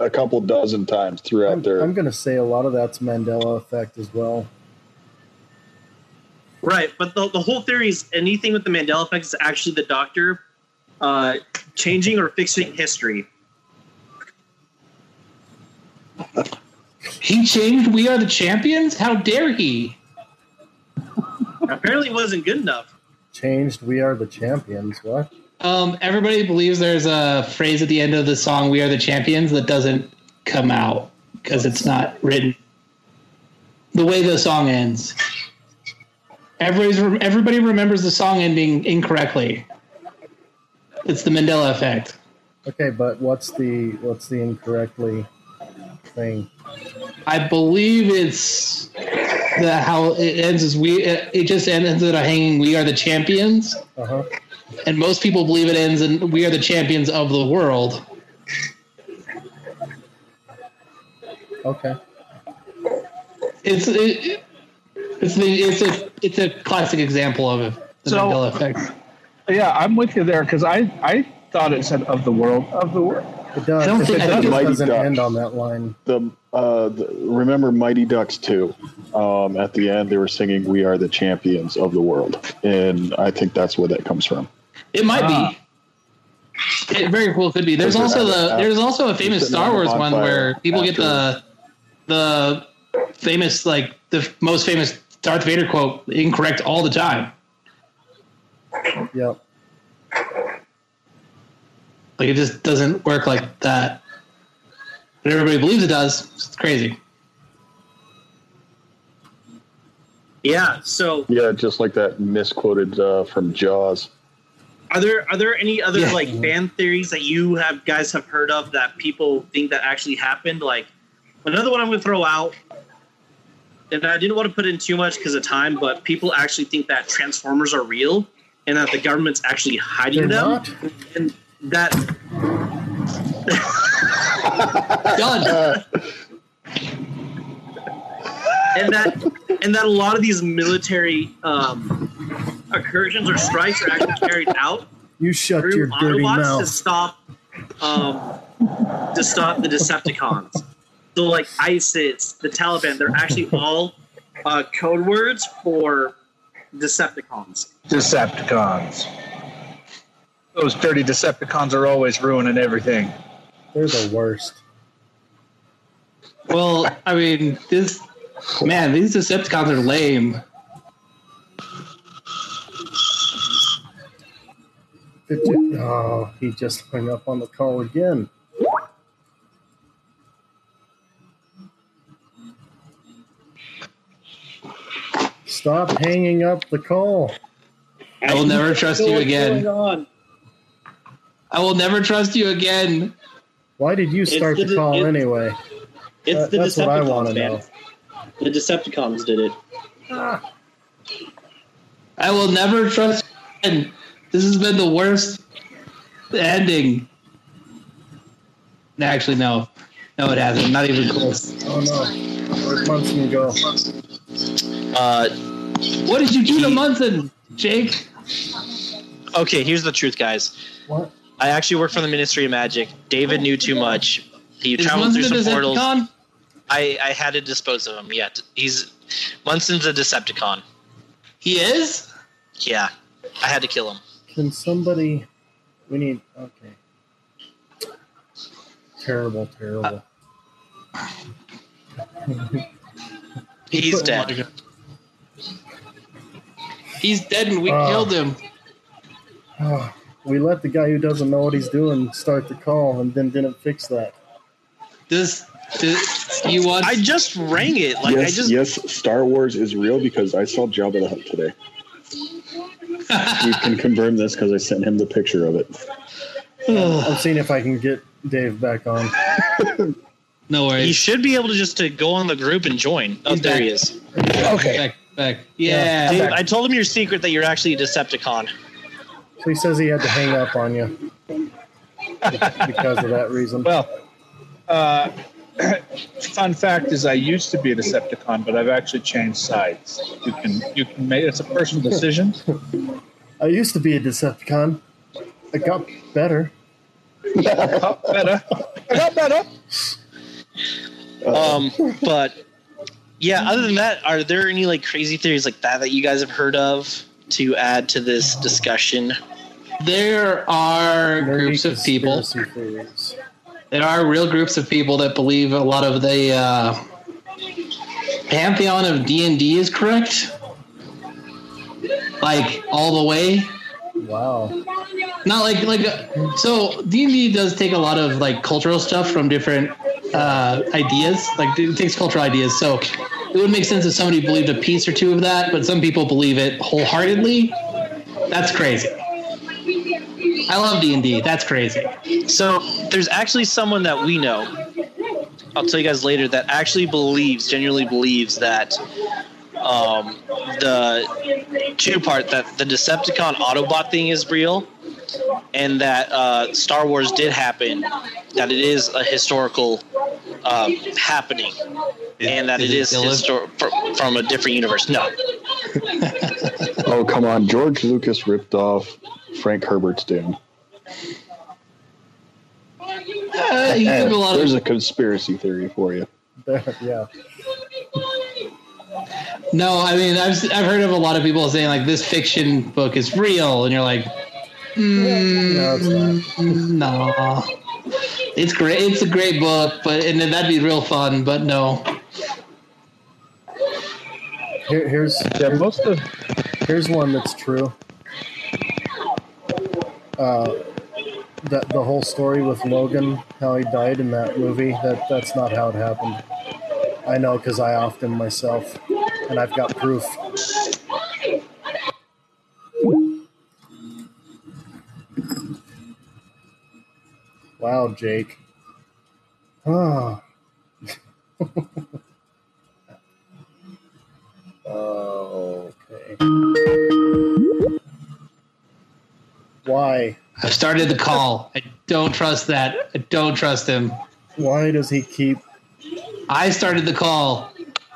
a couple dozen times throughout I'm, their. I'm going to say a lot of that's Mandela effect as well. Right, but the, the whole theory is anything with the Mandela effect is actually the doctor uh, changing or fixing history. He changed. We are the champions. How dare he? Apparently, it wasn't good enough. Changed. We are the champions. What? Um, everybody believes there's a phrase at the end of the song "We Are the Champions" that doesn't come out because it's not written the way the song ends. Everybody's, everybody remembers the song ending incorrectly. It's the Mandela effect. Okay, but what's the what's the incorrectly thing? I believe it's the how it ends is we. It just ends at a hanging. We are the champions, Uh huh. and most people believe it ends in we are the champions of the world. Okay. It's it, it's the it's a it's a classic example of it. The So- Mandela effect. Yeah, I'm with you there because I I thought it said of the world of the world. It does. I don't think- it I does, it doesn't Ducks. end on that line. the, uh, the remember Mighty Ducks too. Um, at the end, they were singing "We are the champions of the world," and I think that's where that comes from. It might Ah. be. It very cool could be. There's also the out- there's also a famous Star Wars one where people get the the famous like the most famous Darth Vader quote incorrect all the time. Yep. Like it just doesn't work like that. But everybody believes it does. It's crazy. Yeah. So, Yeah, just like that misquoted uh, from Jaws. are there are there any other Yeah. like fan theories that you have guys have heard of that people think that actually happened? Like another one I'm going to throw out and I didn't want to put in too much because of time, but people actually think that Transformers are real and that the government's actually hiding They're them, not. and that [LAUGHS] Done. and that and that a lot of these military um, incursions or strikes are actually carried out You shut through your dirty Autobots to mouth. stop um, to stop the Decepticons. So like ISIS, the Taliban, they're actually all uh, code words for Decepticons. Decepticons. Those dirty Decepticons are always ruining everything. They're the worst. Well, I mean, this man, these Decepticons are lame. Oh, he just hung up on the call again. Stop hanging up the call. I will never trust you again. I will never trust you again. Why did you start the- the call it's- anyway? It's That- the that's what I want Decepticons, to know. man. The Decepticons did it. I will never trust you again. This has been the worst ending. Actually, no. No, it hasn't. Not even close. Oh no, where'd Munson go? Uh, What did you do to Munson, Jake? okay, here's the truth, guys. What? I actually work for the Ministry of Magic. David knew too much. He Is traveled through Munson a some portals. Decepticon? I, I had to dispose of him. Yeah, he's Munson's a Decepticon. He is? Yeah, I had to kill him. Can somebody? We need. Okay. Terrible, terrible. He's dead. He's dead and we Ah. killed him. Oh, we let the guy who doesn't know what he's doing start the call and then didn't fix that. This, this you want I just rang it. Like yes, I just yes, Star Wars is real because I saw Jabba the Hutt today. [LAUGHS] You can confirm this because I sent him the picture of it. [SIGHS] I'm seeing if I can get Dave back on. [LAUGHS] no worries. he should be able to just to go on the group and join. Oh, He's there back. he is. Okay. Back, back. Yeah. Dude, I told him your secret that you're actually a Decepticon. So he says he had to hang up on you because of that reason. [LAUGHS] Well, uh, [CLEARS THROAT] fun fact is, I used to be a Decepticon, but I've actually changed sides. You can you can make it's a personal decision. I used to be a Decepticon. I got better. got better. I got better. Um, but yeah, other than that, are there any like crazy theories like that that you guys have heard of to add to this discussion? There are Nerdy groups of people. theories. There are real groups of people that believe a lot of the uh, pantheon of D and D is correct. Like all the way. Wow. Not like like so D and D does take a lot of like cultural stuff from different uh, ideas. Like it takes cultural ideas. So it would make sense if somebody believed a piece or two of that, but some people believe it wholeheartedly. That's crazy. I love D and D. That's crazy. So there's actually someone that we know. I'll tell you guys later that actually believes, genuinely believes that um, the two part that the Decepticon Autobot thing is real, and that uh, Star Wars did happen, that it is a historical uh, happening, and that Is it it is still histor- fr- from a different universe. No, [LAUGHS] Oh come on, George Lucas ripped off Frank Herbert's Dune. Uh, a lot There's of, a conspiracy theory for you. [LAUGHS] yeah. No, I mean I've I've heard of a lot of people saying like this fiction book is real, and you're like, mm, No, it's not. no, it's great. It's a great book, but and that'd be real fun. But no, Here, here's Yeah, most of here's one that's true. Uh, that the whole story with Logan, how he died in that movie, that that's not how it happened. I know because I offed him myself, and I've got proof. Wow, Jake. Oh. [LAUGHS] okay. Why? I've started the call. I don't trust that. I don't trust him. Why does he keep? I started the call.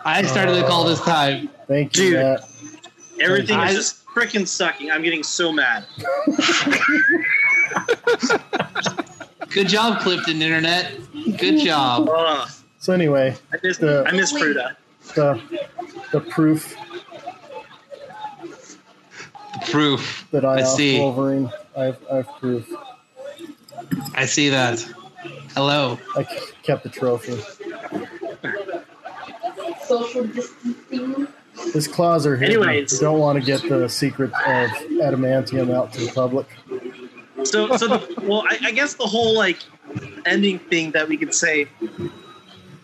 I started the call this time. Thank you, Dude. Matt. Everything I- is just freaking sucking. I'm getting so mad. [LAUGHS] Good job, Clifton Internet. Good job. Ugh. So anyway, I miss, The- I miss Fruita. the the proof The Proof. that I I off see. Wolverine, I've I've proof. I see that. Hello. I kept the trophy. Social distancing. His claws are hidden. Anyways. don't want to get the secret of adamantium out to the public. So, so the, well, I, I guess the whole like ending thing that we could say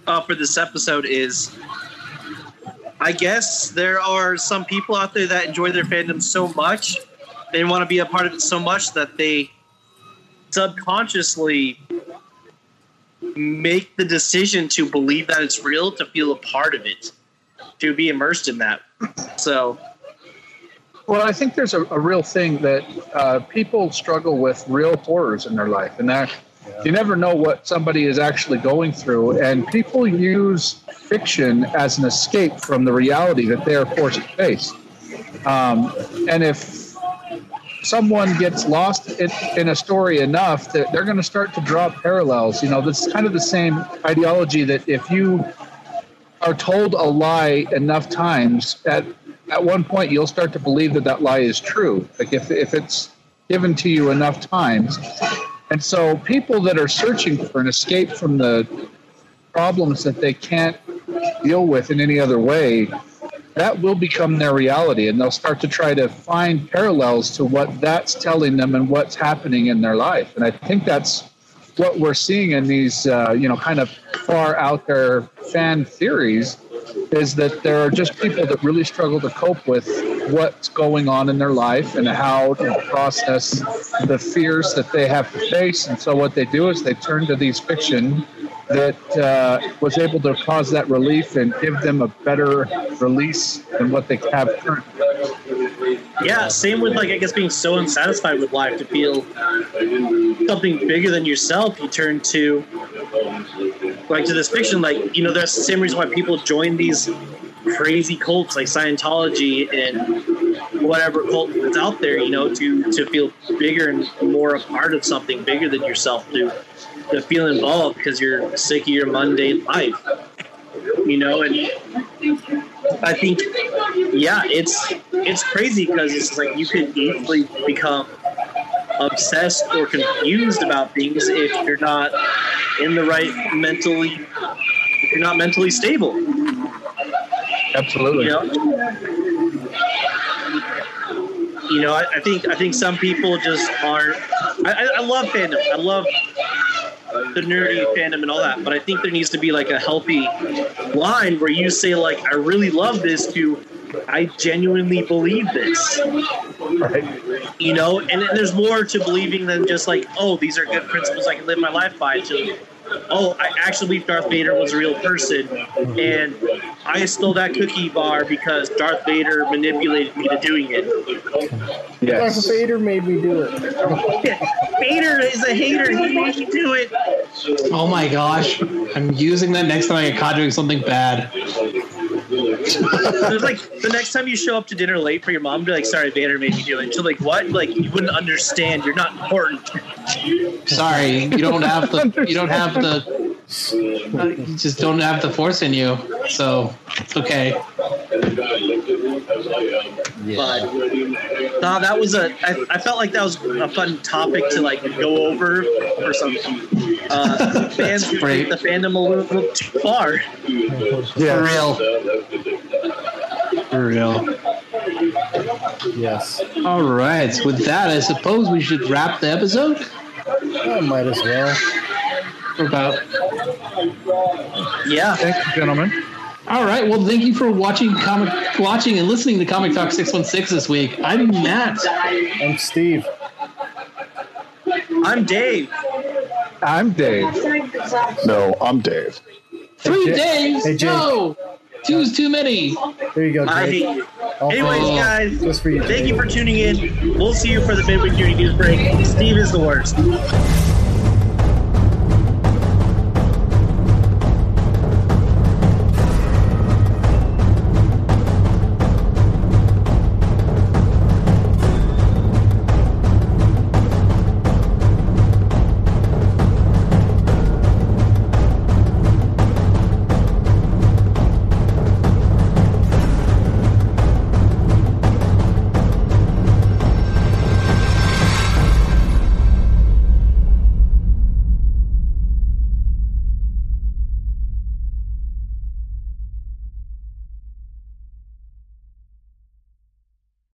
uh, for this episode is, I guess there are some people out there that enjoy their fandom so much, they want to be a part of it so much that they subconsciously make the decision to believe that it's real, to feel a part of it, to be immersed in that. So, Well, I think there's a, a real thing that uh, people struggle with real horrors in their life, and that you never know what somebody is actually going through. And people use fiction as an escape from the reality that they are forced to face. Um, and if someone gets lost in, in a story enough that they're going to start to draw parallels, you know, that's kind of the same ideology that if you are told a lie enough times at at one point you'll start to believe that that lie is true. Like if, if it's given to you enough times. And so people that are searching for an escape from the problems that they can't deal with in any other way that will become their reality and they'll start to try to find parallels to what that's telling them and what's happening in their life and i think that's what we're seeing in these uh, you know kind of far out there fan theories is that there are just people that really struggle to cope with what's going on in their life and how to process the fears that they have to face. And so what they do is they turn to these fiction that uh, was able to cause that relief and give them a better release than what they have currently. Yeah, same with like I guess being so unsatisfied with life to feel something bigger than yourself. You turn to like to this fiction. Like you know, that's the same reason why people join these crazy cults like Scientology and whatever cult that's out there. You know, to to feel bigger and more a part of something bigger than yourself. To to feel involved because you're sick of your mundane life. You know, and I think yeah, it's it's crazy because it's like you could easily become obsessed or confused about things if you're not in the right mentally if you're not mentally stable. Absolutely. You know, you know I, I think I think some people just aren't. I, I, I love fandom. I love the nerdy fandom and all that, but I think there needs to be like a healthy line where you say like, I really love this to I genuinely believe this. Right. You know, and then there's more to believing than just like, oh, these are good principles I can live my life by. To, oh, I actually believe Darth Vader was a real person, and I stole that cookie bar because Darth Vader manipulated me to doing it. Darth Vader made me do it. [LAUGHS] Vader is a hater. He made me do it. Oh my gosh. I'm using that next time I get caught doing something bad. There's like the next time you show up to dinner late for your mom, be like, "Sorry, Vader made me do it." She's like, "What?" Like you wouldn't understand. You're not important. Sorry, you don't have the you don't have the you just don't have the force in you. So it's okay. But no, that was a. I, I felt like that was a fun topic to like go over for some uh, fans who take the fandom a little too far. For real. For real. Yes, All right. With that, I suppose we should wrap the episode. I might as well. We're about Yeah, Thank you, gentlemen. All right. Well, thank you for watching comic, watching and listening to Comic Talk Six One Six this week. I'm Matt. I'm Steve. I'm Dave. I'm Dave. No, I'm Dave. Three Jake. days. Hey, Jake. no, two's too many. There you go, I hate you. All for Anyways, you. guys, just for you. thank Jay. you for tuning in. We'll see you for the midweek duty news break. Steve is the worst.